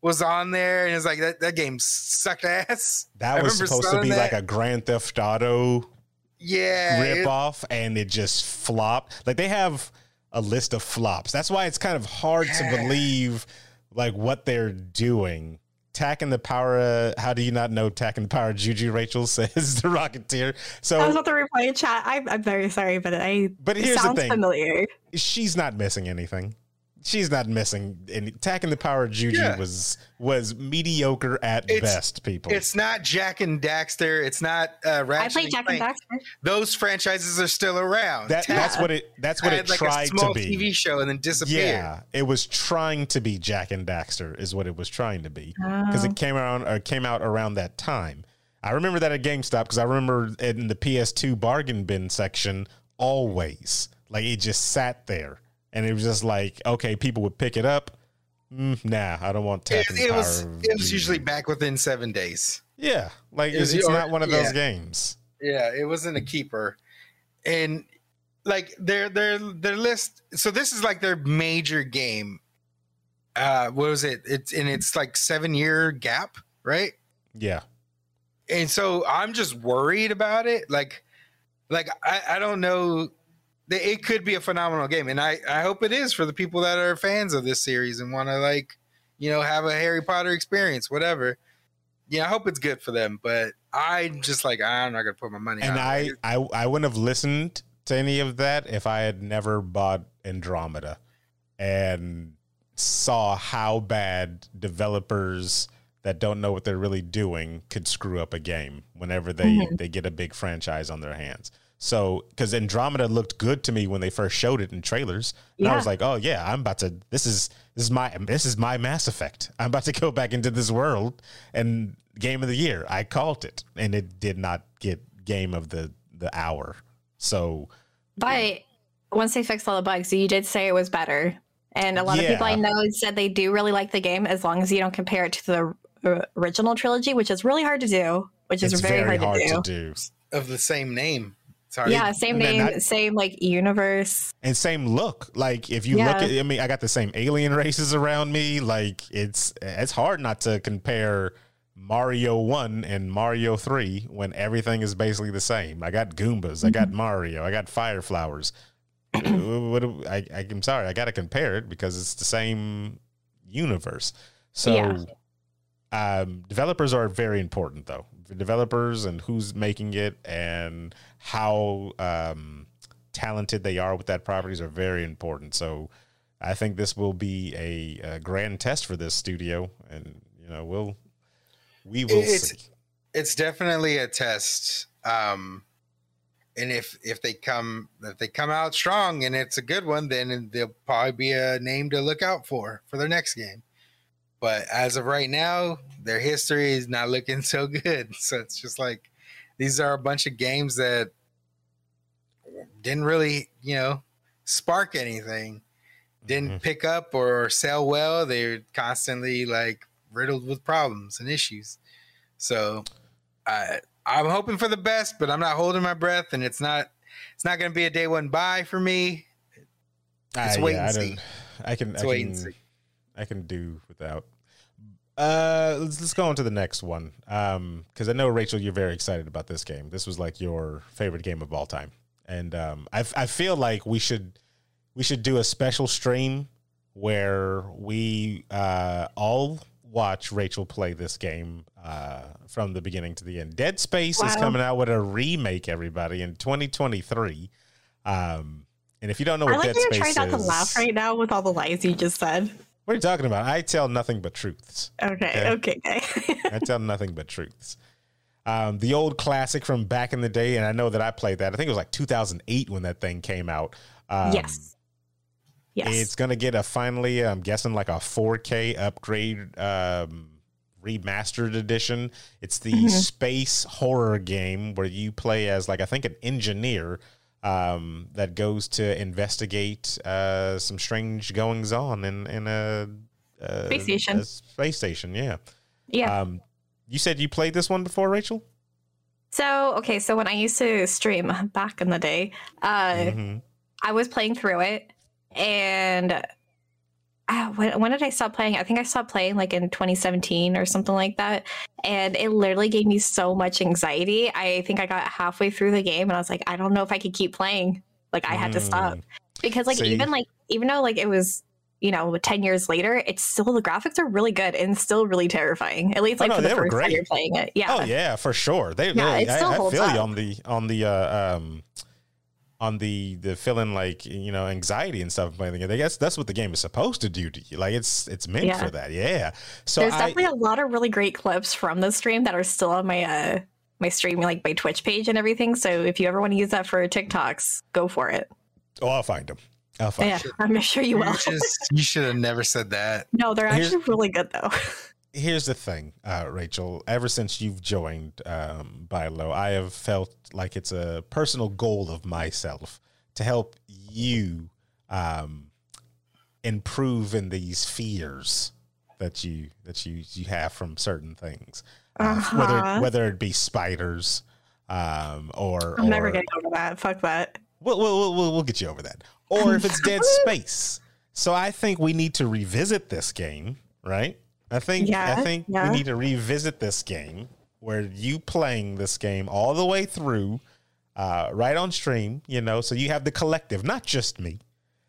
was on there and it's like that, that game sucked ass. that I was supposed to be like a Grand Theft Auto Yeah. rip it- off, and it just flopped. Like they have a list of flops. That's why it's kind of hard to believe like what they're doing. Tak and the power. Uh, how do you not know Tak and the power? Juju Rachel <laughs> says the Rocketeer. So I was about to reply in chat. I'm, I'm very sorry, but I But here's the thing. familiar. she's not missing anything. She's not missing any. Attacking the Power of Juju Yeah. was was mediocre at It's- best. People, It's not Jak and Daxter. It's not uh, Ratchet I played Jak and Daxter. Those franchises are still around. that, Tak that's what it. That's what had it like a tried small to be. TV show and then disappeared. Yeah, it was trying to be Jak and Daxter, is what it was trying to be, because Oh. it came around or came out around that time. I remember that at GameStop because I remember in the PS2 bargain bin section always like it just sat there, and it was just like okay, people would pick it up. Mm, nah, I don't want It, and it Power. was it was usually back within seven days. Yeah, like It was it's, it's your- not one of those yeah. games. Yeah, it wasn't a keeper. And like their their their list so this is like their major game. Uh what was it? It's in its like 7 year gap, right? Yeah, And so I'm just worried about it. Like like I I don't know it could be a phenomenal game and I I hope it is for the people that are fans of this series and want to like you know have a Harry Potter experience whatever. Yeah, I hope it's good for them, but I'm just like I'm not gonna put my money and on I, it. I I wouldn't have listened to any of that if I had never bought Andromeda and saw how bad developers that don't know what they're really doing could screw up a game whenever they Mhm. they get a big franchise on their hands. So, because Andromeda looked good to me when they first showed it in trailers, and I was like, "Oh yeah, I'm about to. This is this is my this is my Mass Effect. I'm about to go back into this world." And game of the year, I called it, and it did not get game of the the hour. So, But once they fixed all the bugs, you did say it was better. And a lot of people I know said they do really like the game as long as you don't compare it to the uh, original trilogy, which is really hard to do. Which is it's very, hard, to do. to do. of the same name. Sorry. Yeah, same name, I- same like universe. and same look. Like if you look at, I mean, I got the same alien <laughs> races around me. Like it's it's hard not to compare Mario One and Mario Three when everything is basically the same. I got Goombas, I Mm-hmm. got Mario, I got Fire Flowers. <clears throat> what, I, I'm sorry, I got to compare it because it's the same universe. So. Yeah. Um, developers are very important though. Developers and who's making it and how um, talented they are with that properties are very important. So I think this will be a, a grand test for this studio, and you know we'll we will It's- see. it's definitely a test. Um, and if if they come if they come out strong and it's a good one, then there'll probably be a name to look out for for their next game. But as of right now, their history is not looking <laughs> so good. So it's just like these are a bunch of games that didn't really, you know, spark anything, didn't Mhm. pick up or sell well. They're constantly like riddled with problems and issues. So I I'm hoping for the best, but I'm not holding my breath, and it's not it's not going to be a day one buy for me. It's Ah, wait yeah, and I see. I can It's I wait and can, see. I can do without. Uh, let's let's go on to the next one. Um, because I know Rachel, you're very excited about this game. This was like your favorite game of all time, and um, I I feel like we should we should do a special stream where we uh all watch Rachel play this game uh from the beginning to the end. Dead Space is coming out with a remake, everybody, in 2023. Um, and if you don't know I what like Dead Space trying not is, to laugh right now with all the lies you just said. What are you talking about? I tell nothing but truths. Okay, okay, okay. <laughs> I tell nothing but truths. Um, the old classic from back in the day, and I know that I played that. I think it was like 2008 when that thing came out. Um, yes. Yes. It's gonna get a finally, I'm guessing like a 4K upgrade, um, remastered edition. It's the Mhm. space horror game where you play as like I think an engineer um, that goes to investigate uh, some strange goings on in in a, a Space station. a space station. Yeah. yeah. Um, you said you played this one before, Rachel? so okay, so when I used to stream back in the day, uh, Mhm. I was playing through it, and when, when did I stop playing? I think I stopped playing like in 2017 or something like that, and it literally gave me so much anxiety. I think I got halfway through the game, and I was like, I don't know if I could keep playing. Like I had to stop Mm. because like See? even like even though like it was you know 10 years later it's still the graphics are really good and still really terrifying at least Oh, like no, for the they were first time great. you're playing it yeah Oh yeah, for sure. They, Yeah, they it still I, I holds feel you on the on the uh, um on the the feeling like you know anxiety and stuff playing the game. I guess that's what the game is supposed to do to you. Like it's it's meant Yeah. for that. Yeah. So there's I, definitely a lot of really great clips from the stream that are still on my uh my stream like my twitch page and everything so if you ever want to use that for tiktoks go for it oh, I'll find them. I'll find. yeah <laughs> i'm sure you will just you should have never said that. no they're Here's- actually really good though <laughs> here's the thing, uh, Rachel. Ever since you've joined um, Bilo, I have felt like it's a personal goal of myself to help you um, improve in these fears that you that you you have from certain things, uh, Uh-huh. whether whether it be spiders um, or i'm never or- getting over that fuck that We'll, we'll, we'll, we'll get you over that. Or if it's Dead <laughs> Space. So I think we need to revisit this game, right? I think I think yeah. we need to revisit this game where you playing this game all the way through, uh, right on stream. You know, so you have the collective, not just me.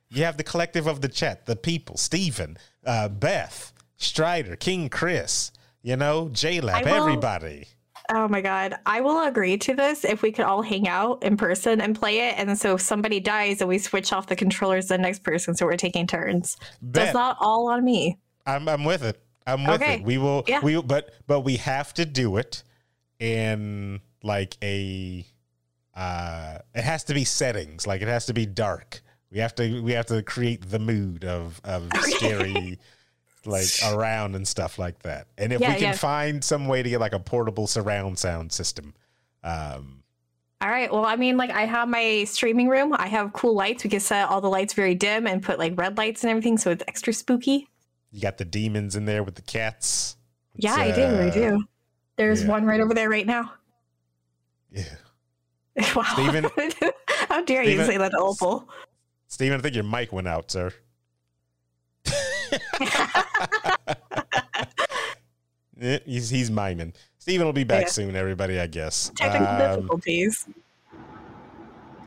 You have the collective of the chat, the people, Steven, uh, Beth, Strider, King Chris, you know, JLab, I will- everybody. Oh my god. I will agree to this if we could all hang out in person and play it. And so if somebody dies and we switch off the controllers to the next person, so we're taking turns. So Bet. it's not all on me. I'm I'm with it. I'm with Okay. it. We will Yeah. we but but we have to do it in like a uh it has to be settings. Like it has to be dark. We have to we have to create the mood of of <laughs> Okay. scary like around and stuff like that. And if Yeah, we can yeah. find some way to get like a portable surround sound system. Um All right. Well, I mean, like I have my streaming room. I have cool lights. We can set all the lights very dim and put like red lights and everything, so it's extra spooky. You got the demons in there with the cats. Yeah, I do. I uh, do. There's yeah. one right over there right now. Yeah. <laughs> Wow. Steven- <laughs> How dare you say that to Opal? Steven, I think your mic went out, sir. <laughs> He's, he's miming. Steven will be back Yeah. soon, everybody, I guess. Technical Um, difficulties.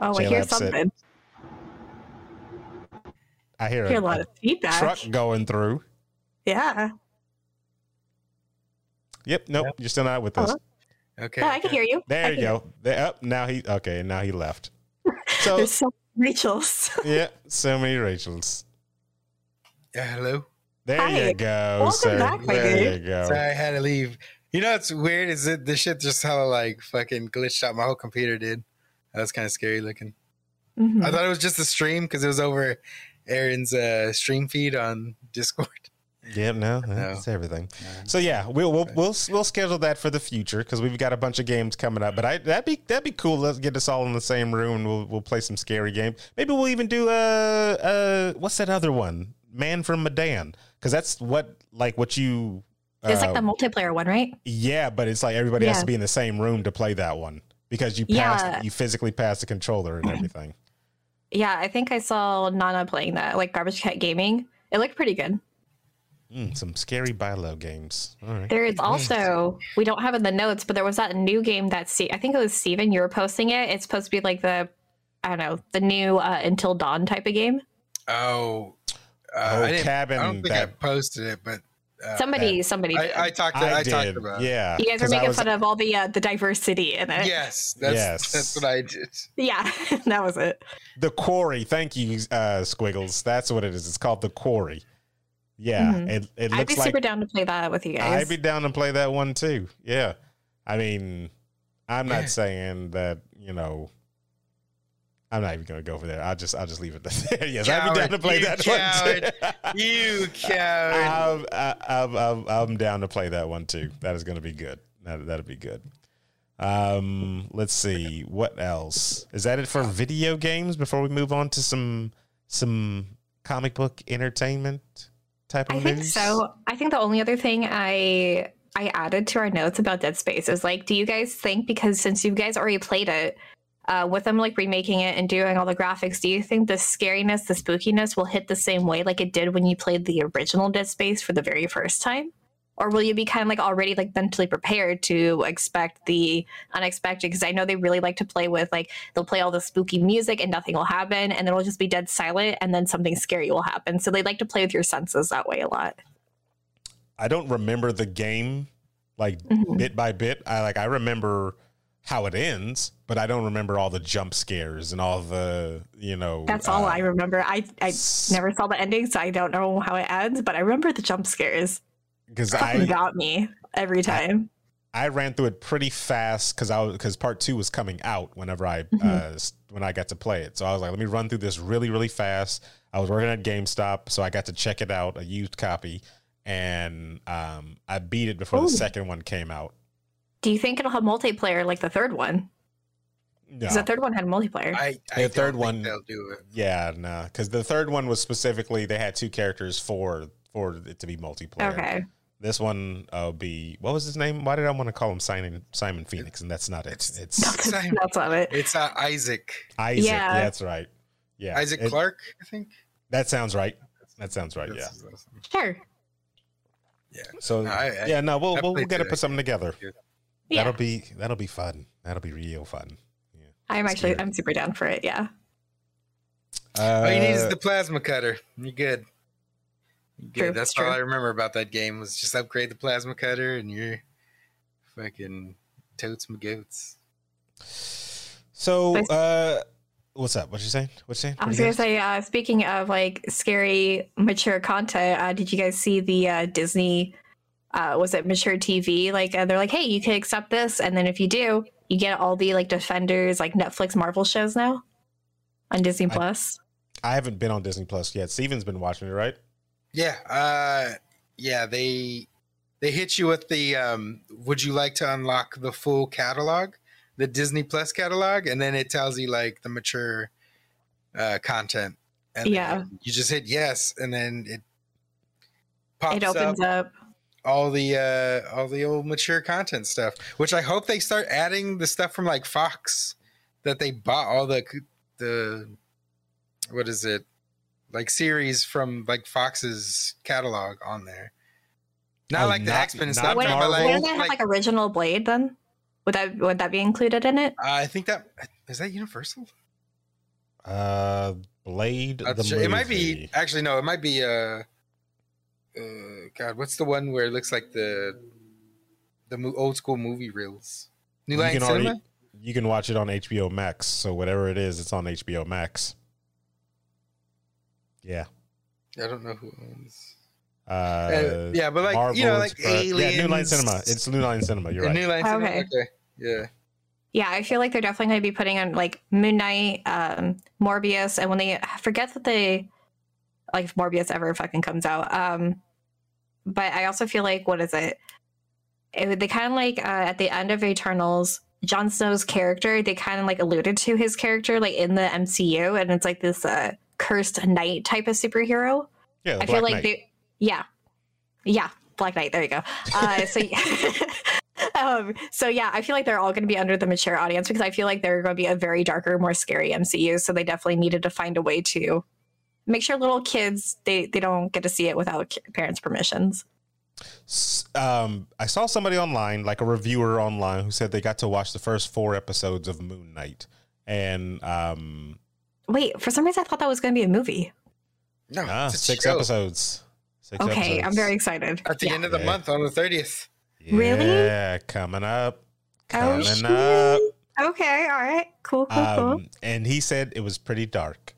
Oh, I hear something. I hear I hear a a, lot of feedback. truck going through. Yeah. Yep, nope, you're still not with us. Hello? Okay. Yeah, I can hear you. I There you go. There, up now he okay. Now he left. <laughs> So There's so many Rachel's. <laughs> yeah, so many Rachels. Yeah, hello. There Hi. you go, Welcome sir. back, my there dude. you go. Sorry, I had to leave. You know what's weird is that the shit just hella like fucking glitched out. My whole computer did. That was kind of scary looking. Mhm. I thought it was just a stream because it was over Aaron's uh, stream feed on Discord. Yep, no, <laughs> that's everything. No. So yeah, we'll we'll we'll, we'll schedule that for the future because we've got a bunch of games coming up. But I that'd be that'd be cool. Let's get us all in the same room. and We'll we'll play some scary games. Maybe we'll even do uh uh what's that other one? Man from Medan, because that's what like what you. It's uh, like the multiplayer one, right? Yeah, but it's like everybody has to be in the same room to play that one because you pass Yeah. you physically pass the controller and everything. Yeah, I think I saw Nana playing that, like Garbage Cat Gaming. It looked pretty good. Mm, some scary Bilo games. All right. There is also we don't have in the notes, but there was that new game that Se- I think it was Steven, you were posting it. It's supposed to be like the I don't know, the new uh, Until Dawn type of game. Oh, uh, Oh, I, didn't, cabin I don't think I that- posted it, but uh, somebody, somebody. did. I, I talked. To, I, I, talked about. Yeah. you guys are 'cause I making was- fun of all the uh, the diversity in it. Yes, that's Yes. that's what I did. Yeah, <laughs> that was it. The Quarry. Thank you, uh, Squiggles. That's what it is. It's called the Quarry. Yeah. Mhm. It it I'd be like super down to play that with you guys. I'd be down to play that one too. Yeah. I mean, I'm not saying that, you know, I'm not even gonna go over there. I'll just I'll just leave it <laughs> there. yes, I'd be down to play You that coward. one too. You <laughs> coward. I'm, I'm, I'm, I'm down to play that one too. That is going to be good. That, that'll be good. Um, let's see what else. Is that it for video games? Before we move on to some some comic book entertainment type of I think so. I think the only other thing I I added to our notes about Dead Space is like, do you guys think because since you guys already played it, uh, with them like remaking it and doing all the graphics, do you think the scariness, the spookiness will hit the same way like it did when you played the original Dead Space for the very first time? Or will you be kind of like already like mentally prepared to expect the unexpected? Because I know they really like to play with like they'll play all the spooky music and nothing will happen, and then it'll just be dead silent, and then something scary will happen. So they like to play with your senses that way a lot. I don't remember the game like Mhm. bit by bit. I like I remember how it ends, but I don't remember all the jump scares and all the you know. That's all uh, I remember. I I s- never saw the ending, so I don't know how it ends. But I remember the jump scares. Because Fucking I got me every time. I ran through it pretty fast because I was because part two was coming out whenever I Mm-hmm. uh, when I got to play it. So I was like, let me run through this really really fast. I was working at GameStop, so I got to check it out, a used copy, and um, I beat it before Ooh. the second one came out. Do you think it'll have multiplayer like the third one? No. Because the third one had multiplayer. I, I The don't third think one- they'll do it. Yeah, no, because the third one was specifically they had two characters for for it to be multiplayer. okay. This one uh, be what was his name? Why did I want to call him Simon Simon Phoenix? And that's not it. It's Simon. That's not it. It's uh, Isaac. Isaac. Yeah. Yeah, that's right. Yeah, Isaac It- Clarke, I think. That sounds right. That sounds right. Yeah. That's awesome. Sure. Yeah. So No, I- I- yeah, no, we'll I we'll get to put something together. Yeah. That'll be that'll be fun. That'll be real fun. Yeah. I'm actually Scary. I'm super down for it. Yeah. Uh, All you need is the plasma cutter. You're good. You're good. True, That's true. all I remember about that game was just upgrade the plasma cutter and you're fucking totes my goats. so uh, what's up? What you saying? What you saying? I was gonna guys- say, uh, speaking of like scary, mature content, uh, did you guys see the uh, Disney? Uh, was it mature TV? Like uh, they're like, hey, you can accept this, and then if you do, you get all the like Defenders, like Netflix Marvel shows now on Disney I- Plus. I haven't been on Disney Plus yet. Steven's been watching it, right? Yeah, uh yeah, they they hit you with the um would you like to unlock the full catalog, the Disney Plus catalog, and then it tells you like the mature uh content. And Yeah. you just hit yes and then it pops it opens up, up. all the uh all the old mature content stuff, which I hope they start adding the stuff from like Fox that they bought all the the what is it like series from like Fox's catalog on there. Not Oh, like the not- X Men not stuff, Wouldn't, but Marvel? like, wouldn't they have like- like original Blade then? Would that would that be included in it? I think that is that Universal. Uh, Blade. Not the sure. It might be actually no. It might be uh, uh, God, what's the one where it looks like the the mo- old school movie reels? New You Line Cinema. already- You can watch it on HBO Max. So whatever it is, it's on HBO Max. Yeah. I don't know who owns. Uh, Uh, yeah, but like you know, like Express- Yeah, New Line Cinema. It's New Line Cinema. You're right. New Line Cinema. Okay. Okay. Yeah. Yeah, I feel like they're definitely going to be putting on like Moon Knight, um, Morbius, and when they I forget that they like if Morbius ever fucking comes out. Um, but I also feel like what is it? it they kind of like uh, at the end of Eternals, Jon Snow's character. They kind of like alluded to his character like in the MCU, and it's like this uh, cursed knight type of superhero. Yeah, I feel like Knight. they, yeah, yeah, Black Knight. There you go. Uh, so, <laughs> um, so yeah, I feel like they're all going to be under the mature audience because I feel like they're going to be a very darker, more scary MCU. So they definitely needed to find a way to make sure little kids they they don't get to see it without parents' permissions. Um, I saw somebody online, like a reviewer online, who said they got to watch the first four episodes of Moon Knight, and um, Wait, for some reason I thought that was going to be a movie. No, ah, it's a six show. episodes. Six Okay, I'm very excited. at the Yeah. end of the Yeah. month on the thirtieth. Really? Yeah, coming up, Oh, coming shit. up. Okay, all right, cool, cool, cool. Um, and he said it was pretty dark.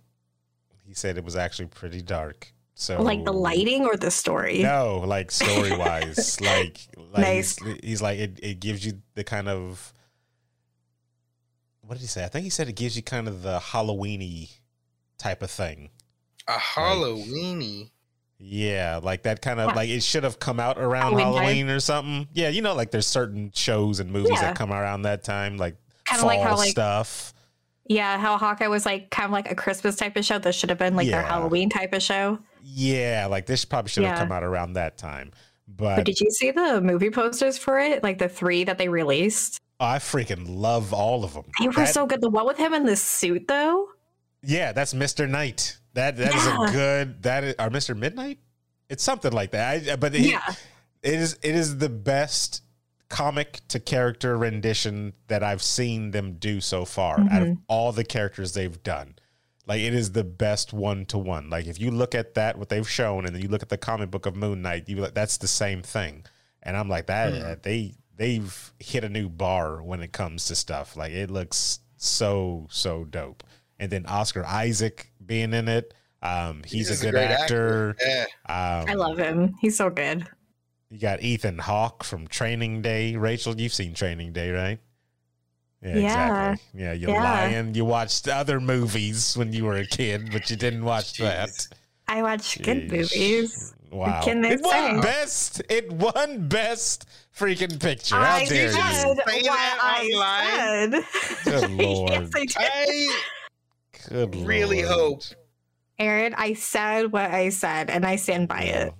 He said it was actually pretty dark. So Like the lighting or the story? No, like story wise, <laughs> like like Nice. he's, he's like it, it gives you the kind of what did he say? I think he said it gives you kind of the Halloweeny type of thing. A Halloweeny. Yeah, like that kind of Yeah. like it should have come out around Halloween. Halloween or something. Yeah, you know, like there's certain shows and movies Yeah. that come around that time, like Kind of like how like stuff. Yeah, how Hawkeye was like kind of like a Christmas type of show. This should have been like their Halloween type of show. Yeah, like this probably should have come out around that time. But But did you see the movie posters for it? Like the three that they released? I freaking love all of them. They were That- so good. The one with him in the suit, though. Yeah, that's Mr. Knight. That that is Yeah. a good that is or Mr. Midnight. It's something like that. I, but he, Yeah. it is it is the best comic to character rendition that I've seen them do so far out of Mhm. all the characters they've done. Like it is the best one to one. Like if you look at that what they've shown and then you look at the comic book of Moon Knight, you like that's the same thing. And I'm like that Hmm. they they've hit a new bar when it comes to stuff. Like it looks so so dope. And then Oscar Isaac being in it, um, he's, He's a good actor. Yeah. Um, I love him. He's so good. you got Ethan Hawke from Training Day. Rachel, you've seen Training Day, right? Yeah, Yeah. exactly. Yeah, you're Yeah. lying. You watched other movies when you were a kid, but you didn't watch that. I watched good Jeez. movies. Wow. can they it won best. It won best freaking picture. How I dare said you? Say what that I said. Good <laughs> lord. yes, I did. I Good really lord. hope. Aaron, I said what I said, and I stand by it.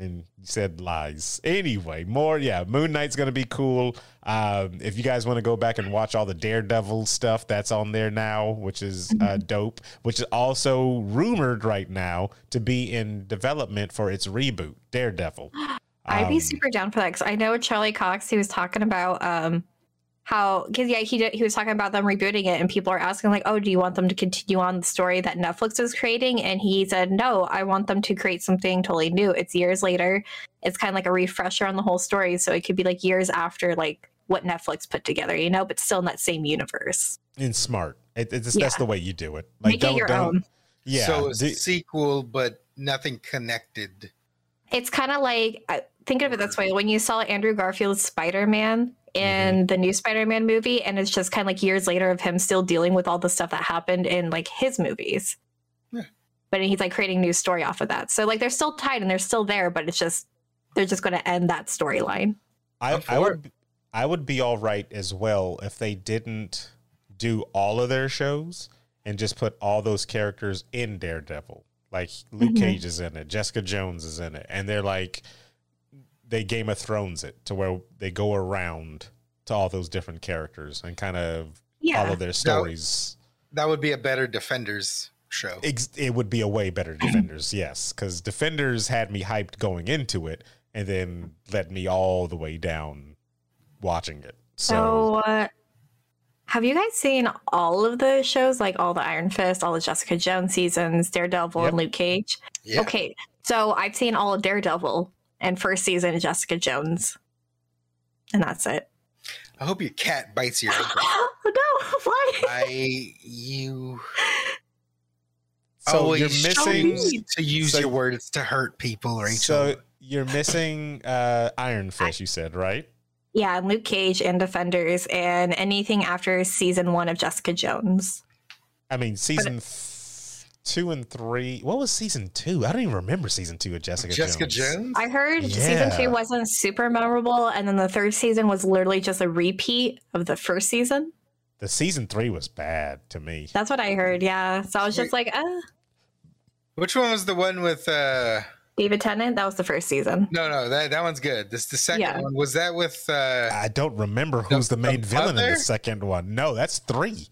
And you said lies. Anyway, more, yeah, Moon Knight's going to be cool. Um, if you guys want to go back and watch all the Daredevil stuff, that's on there now, which is uh, Mm-hmm. dope, which is also rumored right now to be in development for its reboot, Daredevil. <gasps> I'd be Um, super down for that because I know Charlie Cox. He was talking about um how because yeah he did, he was talking about them rebooting it and people are asking like oh do you want them to continue on the story that Netflix is creating and he said no I want them to create something totally new. It's years later. It's kind of like a refresher on the whole story, so it could be like years after like what Netflix put together, you know, but still in that same universe. And smart. It, it's, Yeah. That's the way you do it. like Make it your own. Yeah. So a do- sequel, but nothing connected. It's kind of like think of it this way: when you saw Andrew Garfield's Spider Man in the new Spider Man movie, and it's just kind of like years later of him still dealing with all the stuff that happened in like his movies. Yeah. But he's like creating a new story off of that. So like they're still tied and they're still there, but it's just they're just going to end that storyline. I, I'm I for would I would be all right as well if they didn't do all of their shows and just put all those characters in Daredevil. Like Luke Mhm. Cage is in it, Jessica Jones is in it, and they're like they Game of Thrones it to where they go around to all those different characters and kind of Yeah. follow their stories. That would be a better Defenders show. Ex- it would be a way better <clears throat> Defenders, yes, because Defenders had me hyped going into it, and then let me all the way down watching it. So, So, uh, have you guys seen all of the shows, like all the Iron Fist, all the Jessica Jones seasons, Daredevil, Yep. and Luke Cage? Yeah. Okay, so I've seen all of Daredevil and first season of Jessica Jones, and that's it. I hope your cat bites your <laughs> ankle. oh no! <laughs> Why? I you so always you're missing. to use so- your words to hurt people, Rachel. So you're missing uh, Iron Fist. You said right. Yeah, and Luke Cage and Defenders, and anything after season one of Jessica Jones. I mean, season th- two and three. What was season two? I don't even remember season two of Jessica, Jessica Jones. Jones. I heard season two wasn't super memorable, and then the third season was literally just a repeat of the first season. The season three was bad to me. That's what I heard. Yeah, so I was just like, uh, Which one was the one with? uh David Tennant. That was the first season. No, no, that that one's good. This the second Yeah. one. Was that with? uh I don't remember The- who's the, the main villain in the second one. No, that's three.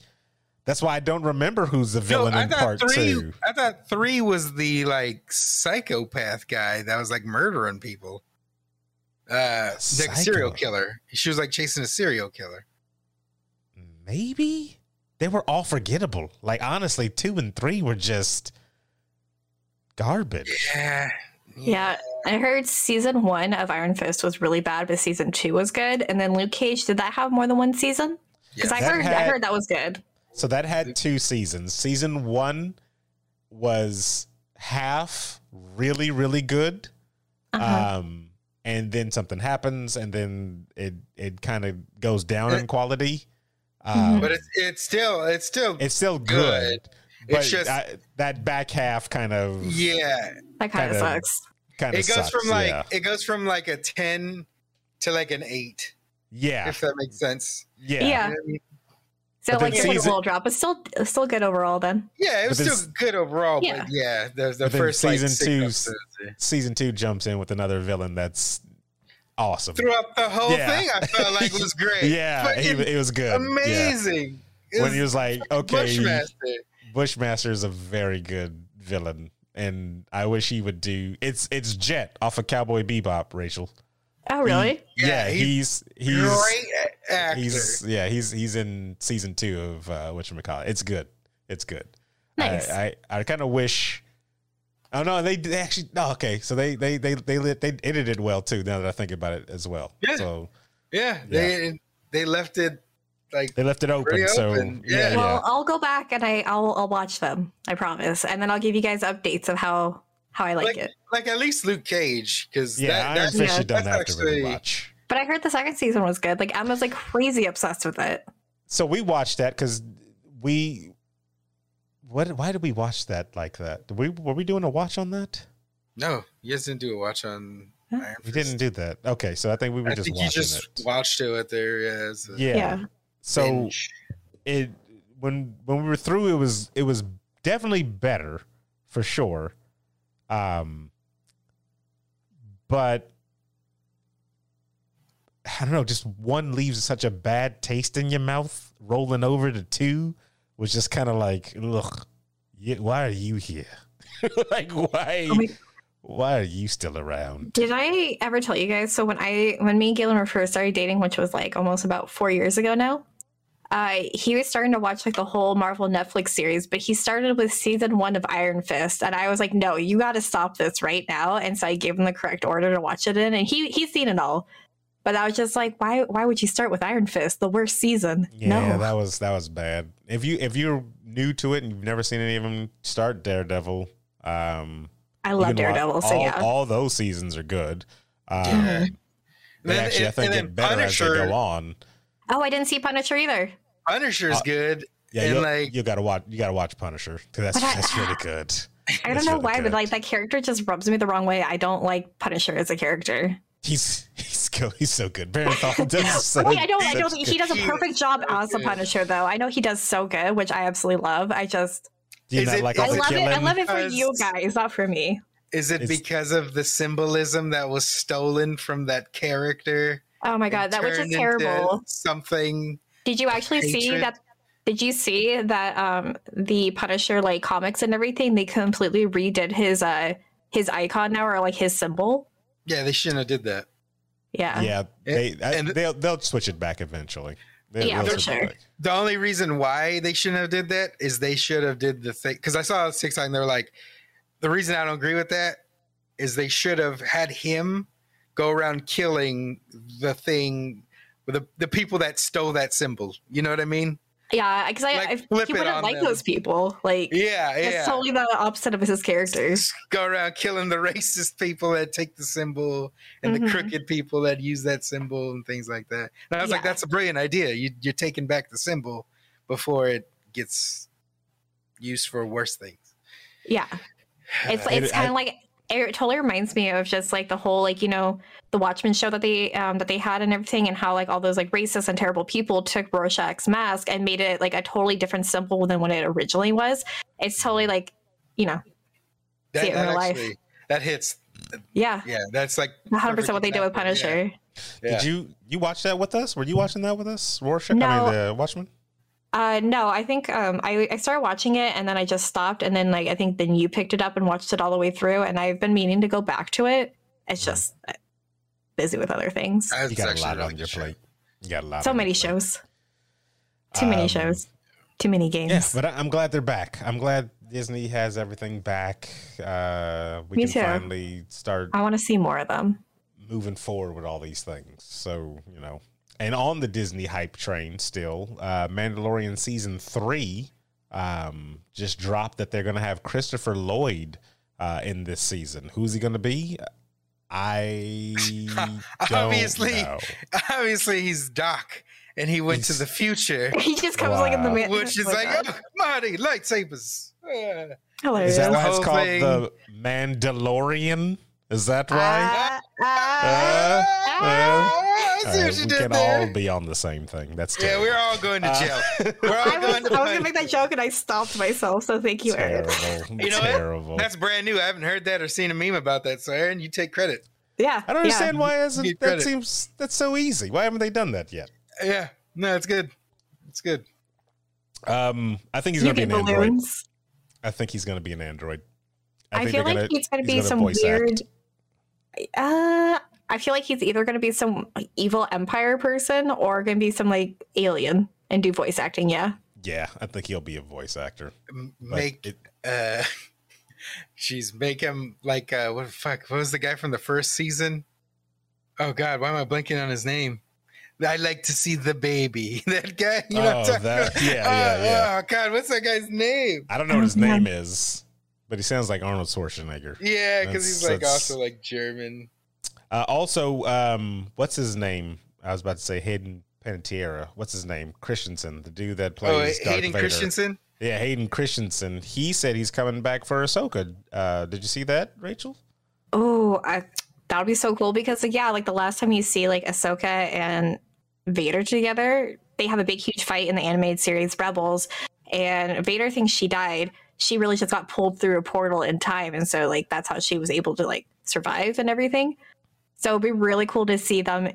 That's why I don't remember who's the No, villain I in part three. two. I thought three was the like psychopath guy that was like murdering people. Uh, like a serial killer. She was like chasing a serial killer. Maybe they were all forgettable. Like honestly, two and three were just garbage. Yeah. Yeah, I heard season one of Iron Fist was really bad, but season two was good. And then Luke Cage, did that have more than one season? Because I That heard I heard that was good. So that had two seasons. Season one was half really, really good. Uh-huh. Um, and then something happens, and then it it kind of goes down in quality. Um. But it's it's still it's still it's still good. Good. But It's just- I- that back half kind of yeah. that kind of kinda- sucks. kind of It goes sucks, from like yeah. it goes from like a ten to like an eight, yeah, if that makes sense. yeah, Yeah. You know I mean? So But like it took a season- little drop, but still still good overall. Then Yeah, it was But then still good overall, Yeah. but yeah, the, the But then first season like, two- Season two jumps in with another villain that's awesome. throughout the whole Yeah. thing, I felt like it was <laughs> great. Yeah, he, Fucking it was good. Yeah. amazing. When he was like, okay, Bushmaster. Bushmaster is a very good villain, and I wish he would do. It's it's Jet off of Cowboy Bebop, Rachel. Oh really? Yeah, Yeah, he's he's Great actor. he's yeah he's he's in season two of uh, what you call it. It's good. It's good. Nice. I I, I kind of wish. Oh no, they, they actually no okay. So they they they they lit, they edited well too. Now that I think about it as well. Yeah. So yeah, they they left it like they left it open. Pretty so open, yeah, yeah. Well, I'll go back and I I'll I'll watch them. I promise, and then I'll give you guys updates of how how I like, like it. like at least Luke Cage because yeah. that, Iron that, Fist yeah, you don't that's have to really watch. But I heard the second season was good. Like Emma's like crazy obsessed with it. So we watched that because we. What? Why did we watch that like that? Did we were we doing a watch on that? No, you guys didn't do a watch on Huh? Iron We didn't do that. Okay, so I think we were I just think you watching just it. watched it with there. Yeah, it's a Yeah. Yeah. So binge. it when when we were through, it was it was definitely better for sure. Um, but I don't know. Just one leaves such a bad taste in your mouth. Rolling over to two was just kind of like, look, why are you here? <laughs> like, why? Oh why are you still around? Did I ever tell you guys? So when I when me and Galen were first started dating, which was like almost about four years ago now, uh, he was starting to watch like the whole Marvel Netflix series, but he started with season one of Iron Fist, and I was like, "No, you got to stop this right now!" And so I gave him the correct order to watch it in, and he he's seen it all. But I was just like, "Why? Why would you start with Iron Fist, the worst season?" Yeah, no, that was that was bad. If you if you're new to it and you've never seen any of them, start Daredevil. Um, I love can Daredevil, so all, yeah. all those seasons are good. Um, Yeah. They Then- actually, I think, and get then better as they go on. Oh, I didn't see Punisher either. Punisher's Uh, good. Yeah, and you like you gotta watch. You gotta watch Punisher 'cause that's But I- that's really <sighs> good. I don't know really why, good. but like that character just rubs me the wrong way. I don't like Punisher as a character. He's he's go, he's so good. Bernthal does <laughs> so. Wait, I don't. I don't. good- He does a perfect job so as a good. Punisher, though. I know he does so good, which I absolutely love. I just, Do you Is not it- like is I the love it. I love it for you guys, not for me. is it It's- because of the symbolism that was stolen from that character? Oh my god, that was just terrible. Something Did you actually see that? Did you see that um the Punisher like comics and everything? They completely redid his uh his icon now or like his symbol. Yeah, they shouldn't have did that. Yeah. yeah, they I, and- they'll they'll switch it back eventually. They- Yeah, they'll for sure. back. The only reason why they shouldn't have did that is they should have did the thing because I saw a TikTok and They're like, the reason I don't agree with that is they should have had him go around killing the thing the, the people that stole that symbol. You know what I mean? Yeah, because I, Like, I flip he wouldn't on like them. those people. Like Yeah, it's yeah. totally the opposite of his character. Go around killing the <laughs> racist people that take the symbol and the Mhm. crooked people that use that symbol and things like that. And I was like, that's a brilliant idea. You, you're taking back the symbol before it gets used for worse things. Yeah. It's <sighs> it's kind of like it totally reminds me of just like the whole like you know the Watchmen show that they um that they had and everything and how like all those like racist and terrible people took Rorschach's mask and made it like a totally different symbol than what it originally was. It's totally like you know That, See it in that real life. that hits. yeah, Yeah, that's like one hundred percent what they did with. Punisher. Yeah. Did you you watch that with us? Were you watching that with us, Rorschach? I mean, the Watchmen. Uh, no, I think um, I, I started watching it and then I just stopped and then like I think then you picked it up and watched it all the way through and I've been meaning to go back to it. It's just uh, busy with other things. That's You got a lot really on your show. plate. You got a lot. So many shows, too many Um, shows, too many games. Yeah, but I- I'm glad they're back. I'm glad Disney has everything back. Uh, we Me can too. finally start I want to see more of them. moving forward with all these things. So, you know, and on the Disney hype train still, uh, Mandalorian season three um, just dropped that they're going to have Christopher Lloyd uh, in this season. Who's he going to be? I <laughs> don't Obviously. know. Obviously, he's Doc, and he went He's- to the future, <laughs> He just comes like in the Wow. middle, which is like, oh, Marty lightsabers. Hilarious. Is that why it's called thing. the Mandalorian? Is that right? Ah, ah, Uh, Ah, I see Uh, what you we did can there. all be on the same thing. That's yeah, we're all going to Uh, jail. <laughs> We're all I was, going I was to gonna make that joke and I stopped myself. So thank you, Aaron. terrible. <laughs> You know what? That's brand new. I haven't heard that or seen a meme about that. So, Aaron, you take credit. Yeah, I don't yeah. understand why isn't that seems that's so easy. Why haven't they done that yet? Yeah, no, it's good. It's good. Um, I think he's You gonna be get an android. I think he's gonna be an android. I, think feel they're like he's gonna he's be gonna some voice weird. act. Uh, I feel like he's either gonna be some evil empire person or gonna be some like alien and do voice acting. Yeah. Yeah, I think he'll be a voice actor. M- Make it- uh, <laughs> she's make him like uh, what the fuck? What was the guy from the first season? Oh God, why am I blanking on his name? I like to see the baby. <laughs> That guy. You know what I'm Oh, talking that- about? yeah, yeah, Oh, yeah. Oh God, what's that guy's name? I don't know what his name is, but he sounds like Arnold Schwarzenegger. Yeah, because he's like also like German. Uh, also, um, what's his name? I was about to say Hayden Panettiere. What's his name? Christensen, the dude that Oh, plays Darth Hayden Vader. Christensen. Yeah, Hayden Christensen. He said he's coming back for Ahsoka. Uh, did you see that, Rachel? Oh, I, that would be so cool because like, yeah, like the last time you see like Ahsoka and Vader together, they have a big huge fight in the animated series Rebels, and Vader thinks she died. She really just got pulled through a portal in time, and so like that's how she was able to like survive and everything. So it'd be really cool to see them,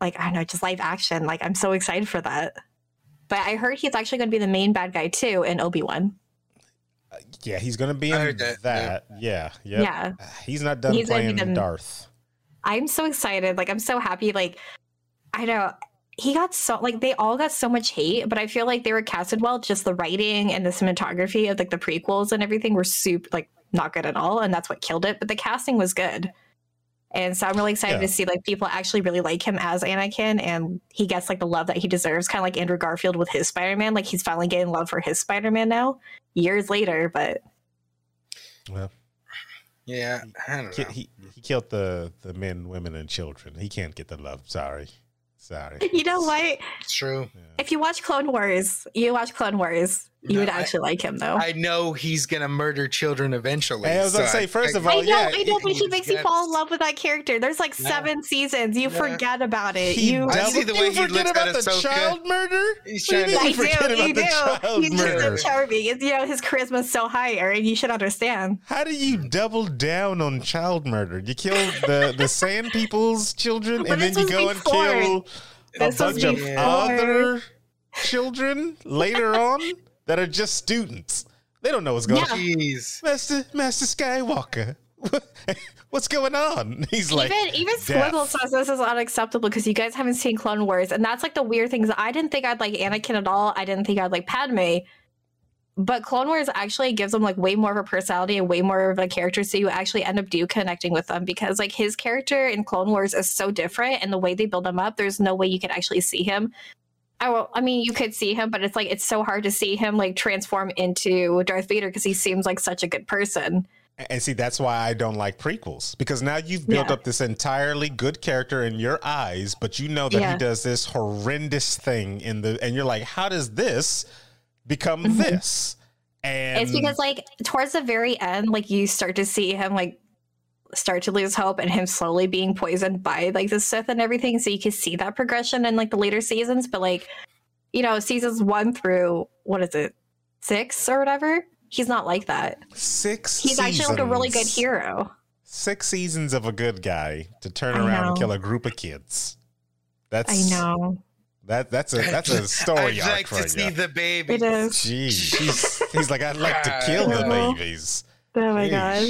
like I don't know, just live action. Like I'm so excited for that. But I heard he's actually going to be the main bad guy too in Obi Wan. Uh, yeah, he's gonna be in that. that, Yeah, yeah. Yeah. He's not done He's gonna playing the- Darth. I'm so excited. Like I'm so happy. Like I know he got so like they all got so much hate, but I feel like they were casted well. Just the writing and the cinematography of like the prequels and everything were super like not good at all, and that's what killed it. But the casting was good. And so I'm really excited Yeah. to see like people actually really like him as Anakin and he gets like the love that he deserves, kind of like Andrew Garfield with his Spider-Man. Like he's finally getting love for his Spider-Man now, years later, but Well, Yeah, I don't he, know. he he killed the the men, women, and children. He can't get the love. Sorry, sorry. you know what? It's true. Yeah. If you watch Clone Wars, you watch Clone Wars, you No, would I- actually like him though. I know he's gonna murder children eventually. Hey, I was so gonna say, first of I all, know, yeah, I know, but he he's makes you fall in love with that character. There's like Yeah. seven seasons. You Yeah. forget about it. He you, I see the you way he forget looks about at the Ahsoka. child murder. He's you trying to- I you forget do, about you the do. child He's just murder? so charming. It's, you know, his charisma's so high, Aaron. You should understand. How do you double down on child murder? You kill the the Sand People's children, <laughs> and then you go and kill a This was bunch of other children later on that are just students. They don't know what's going Yeah. on. Jeez. Master Master Skywalker. <laughs> What's going on? He's like even even death. Squiggle says this is unacceptable because you guys haven't seen Clone Wars, and that's like the weird things. I didn't think I'd like Anakin at all. I didn't think I'd like Padme, but Clone Wars actually gives them like way more of a personality and way more of a character, so you actually end up do connecting with them because like his character in Clone Wars is so different, and the way they build him up, there's no way you could actually see him. I will. I mean, you could see him, but it's like it's so hard to see him like transform into Darth Vader because he seems like such a good person. And see, that's why I don't like prequels because now you've built Yeah. up this entirely good character in your eyes, but you know that Yeah. he does this horrendous thing in the, and you're like, how does this become Mhm. this? And it's because like towards the very end like you start to see him like start to lose hope and him slowly being poisoned by like the sith and everything so you can see that progression in like the later seasons but like you know seasons one through what is it six or whatever he's not like that six. he's actually like a really good hero Six seasons of a good guy to turn I around and kill a group of kids. That's i know that that's a that's a <laughs> story I'd arc like for to see you. the baby. it is Jeez, he's, he's like, I'd like to kill the babies. oh my god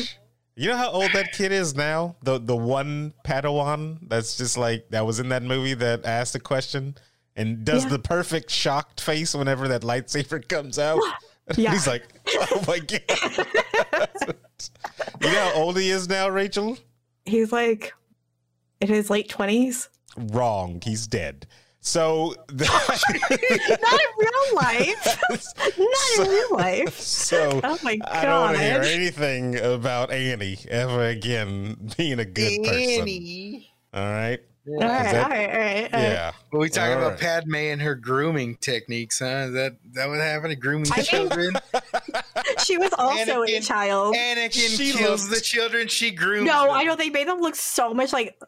You know how old that kid is now? The the one Padawan that's just like that was in that movie that asked the question and does Yeah. the perfect shocked face whenever that lightsaber <laughs> comes out. <gasps> Yeah. He's like, oh my <laughs> god. you know how old he is now, Rachel? he's like in his late 20s Wrong. He's dead. So the, <laughs> not in real life <laughs> not So- in real life so oh my god I don't want to hear anything about Annie ever again being a good person. Annie. All right. all right, that- all right all right all right. Yeah. Are we talking All about right. Padme and her grooming techniques, huh? Is that is that what happened? To grooming I mean- children? <laughs> She was also a child. Anakin She kills looked- the children she groomed. No, them. I know they made them look so much like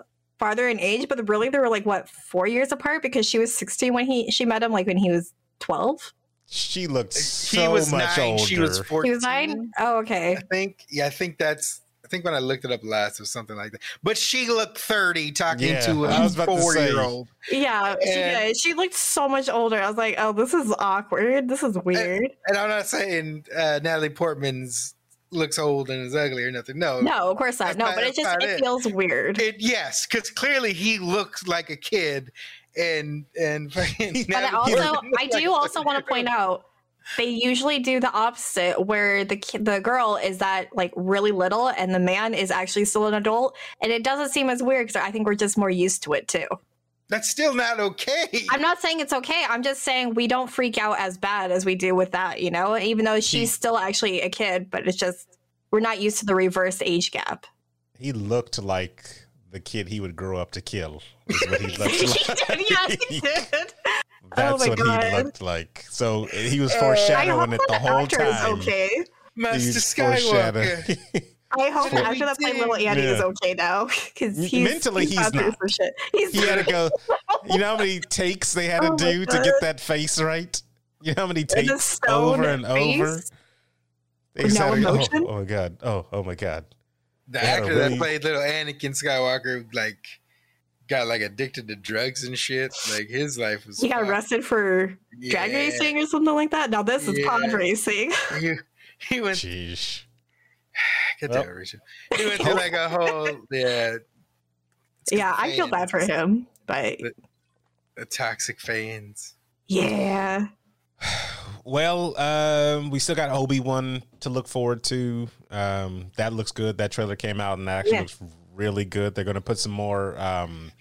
farther in age, but really they were like what four years apart because she was sixteen when he she met him like when he was twelve. She looks He so was much nine. older. She was He fourteen. was nine. Oh, okay. I think. Yeah, I think that's. I think when I looked it up last, it was something like that. But she looked thirty, talking Yeah, to I a was about four-year-old. Yeah, she And- did. She looked so much older. I was like, oh, this is awkward. This is weird. And I'm not saying uh, Natalie Portman's looks old and is ugly or nothing. No, No, of course not. No, not- but it just it it. feels weird. It, yes, because clearly he looks like a kid, and and <laughs> fucking But I also, I do like also want to point out they usually do the opposite, where the the girl is that like really little, and the man is actually still an adult, and it doesn't seem as weird because I think we're just more used to it too. That's still not okay. I'm not saying it's okay. I'm just saying we don't freak out as bad as we do with that, you know. Even though she's He- still actually a kid, but it's just we're not used to the reverse age gap. he looked like the kid he would grow up to kill. Is what he <laughs> He looked did, like. yes, he <laughs> did. That's my what he looked like. So he was Uh, foreshadowing hope it the that whole actor is time. okay. Master He's Skywalker. <laughs> foreshadowing. I hope the For- that played little Annie is okay now <laughs> because M- he's mentally, he's gone through not. shit. <laughs> He's he had to go. You know how many takes they had to Oh do to get that face right? You know how many takes over and face over? They no go, emotion? oh, oh my god! Oh oh my god! The They actor really- that played little Anakin Skywalker, like, got like addicted to drugs and shit. Like his life was. He got arrested for drag racing or something like that. Now this is pod racing. <laughs> He, he went. Sheesh. Get Well. that, Richard. He went through like a whole yeah. yeah, I feel bad for him, but The toxic fans. yeah, Well, um, we still got Obi Wan to look forward to. Um, that looks good. That trailer came out and that actually Yeah. looks really good. They're going to put some more um,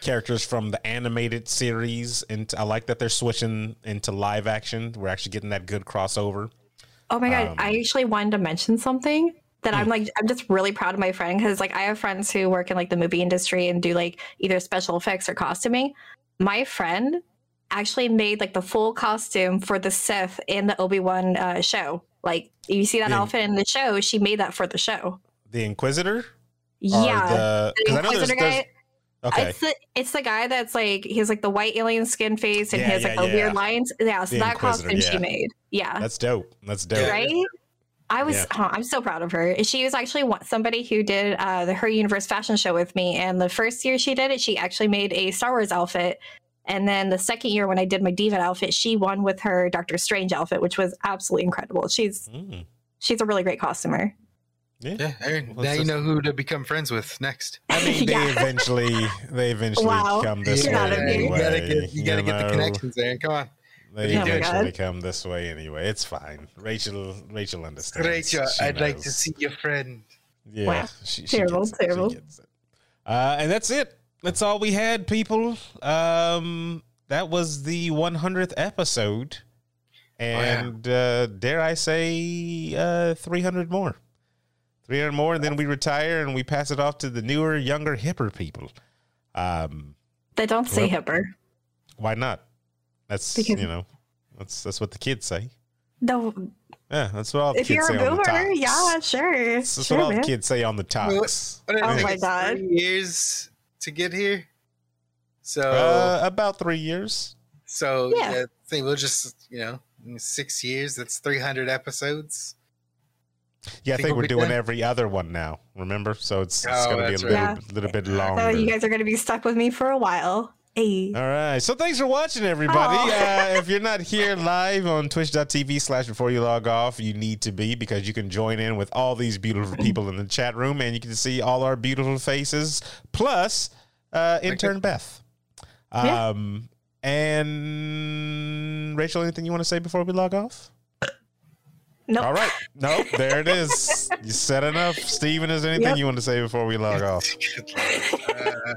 characters from the animated series, and I like that they're switching into live action. We're actually getting that good crossover. Oh my god, Um, I actually wanted to mention something that I'm Hmm. like I'm just really proud of my friend because like I have friends who work in like the movie industry and do like either special effects or costuming. My friend actually made like the full costume for the Sith in the Obi Wan uh, show. Like you see that Yeah. outfit in the show, she made that for the show. The Inquisitor, Yeah, the, the 'cause I know there's- there's- guy. Okay, It's the it's the guy that's like he has like the white alien skin face and Yeah, he has like yeah, the yeah. weird lines. Yeah, so The that costume she made. Yeah. that's dope. That's dope. Right? Right? I was, Yeah. huh, I'm so proud of her. She was actually somebody who did uh, the Her Universe fashion show with me. And the first year she did it, she actually made a Star Wars outfit And then the second year when I did my diva outfit, she won with her Doctor Strange outfit, which was absolutely incredible. She's Mm. she's a really great costumer. Yeah. Yeah, Aaron, Well, now it's you know who to become friends with next. I mean, they <laughs> Yeah. eventually, they eventually Wow. come this Get way out of here. anyway. You gotta get, you gotta get the connections, Aaron. Come on. They Oh eventually come this way anyway. It's fine. Rachel, Rachel understands. Rachel, She I'd like to see your friend. Yeah, Wow. she, she Terrible, gets it. She terrible. gets it. Uh, and that's it. That's all we had, people. Um, that was the 100th episode, and uh, dare I say, uh, 300 more. 300 more, and then we retire and we pass it off to the newer, younger, hipper people. Um, They don't say Well- hipper. why not? That's Because- you know, that's that's what the kids say. No, Yeah, that's what all the if kids you're say a on boomer, yeah, sure. That's, that's sure, what all man. the kids say on the talks. What did it Oh my God. Three years to get here. So, Uh, about three years. so yeah. yeah. I think we'll just you know, six years. That's three hundred episodes. Yeah, I Think think we'll we're doing done? every other one now. Remember, so it's, it's Oh, going to be a that's little, right. little bit So you guys are going to be stuck with me for a while. Hey. All right. So thanks for watching, everybody. Oh. Uh, if you're not here live on twitch.tv slash before you log off, you need to be because you can join in with all these beautiful people in the chat room and you can see all our beautiful faces plus uh, intern Beth. Yeah. Um, and Rachel, anything you want to say before we log off? Nope. All right. Nope. There it is. You said enough. Steven, is there anything Yep. you want to say before we log off? <laughs> Uh,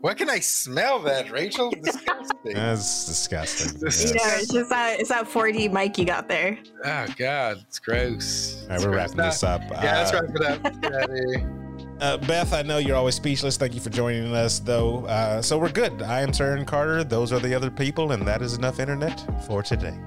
why can I smell that, <laughs> Rachel? Disgusting. That's disgusting. <laughs> This- You Yes. know, it's just that it's that 4D mic you got there. oh God, it's gross. All right, It's we're gross. wrapping this up. Yeah, let's Uh, wrap it up. Get out of here. Uh, Beth, I know you're always speechless. Thank you for joining us, though. Uh, so we're good. I am Sir Carter. Those are the other people, and that is enough internet for today.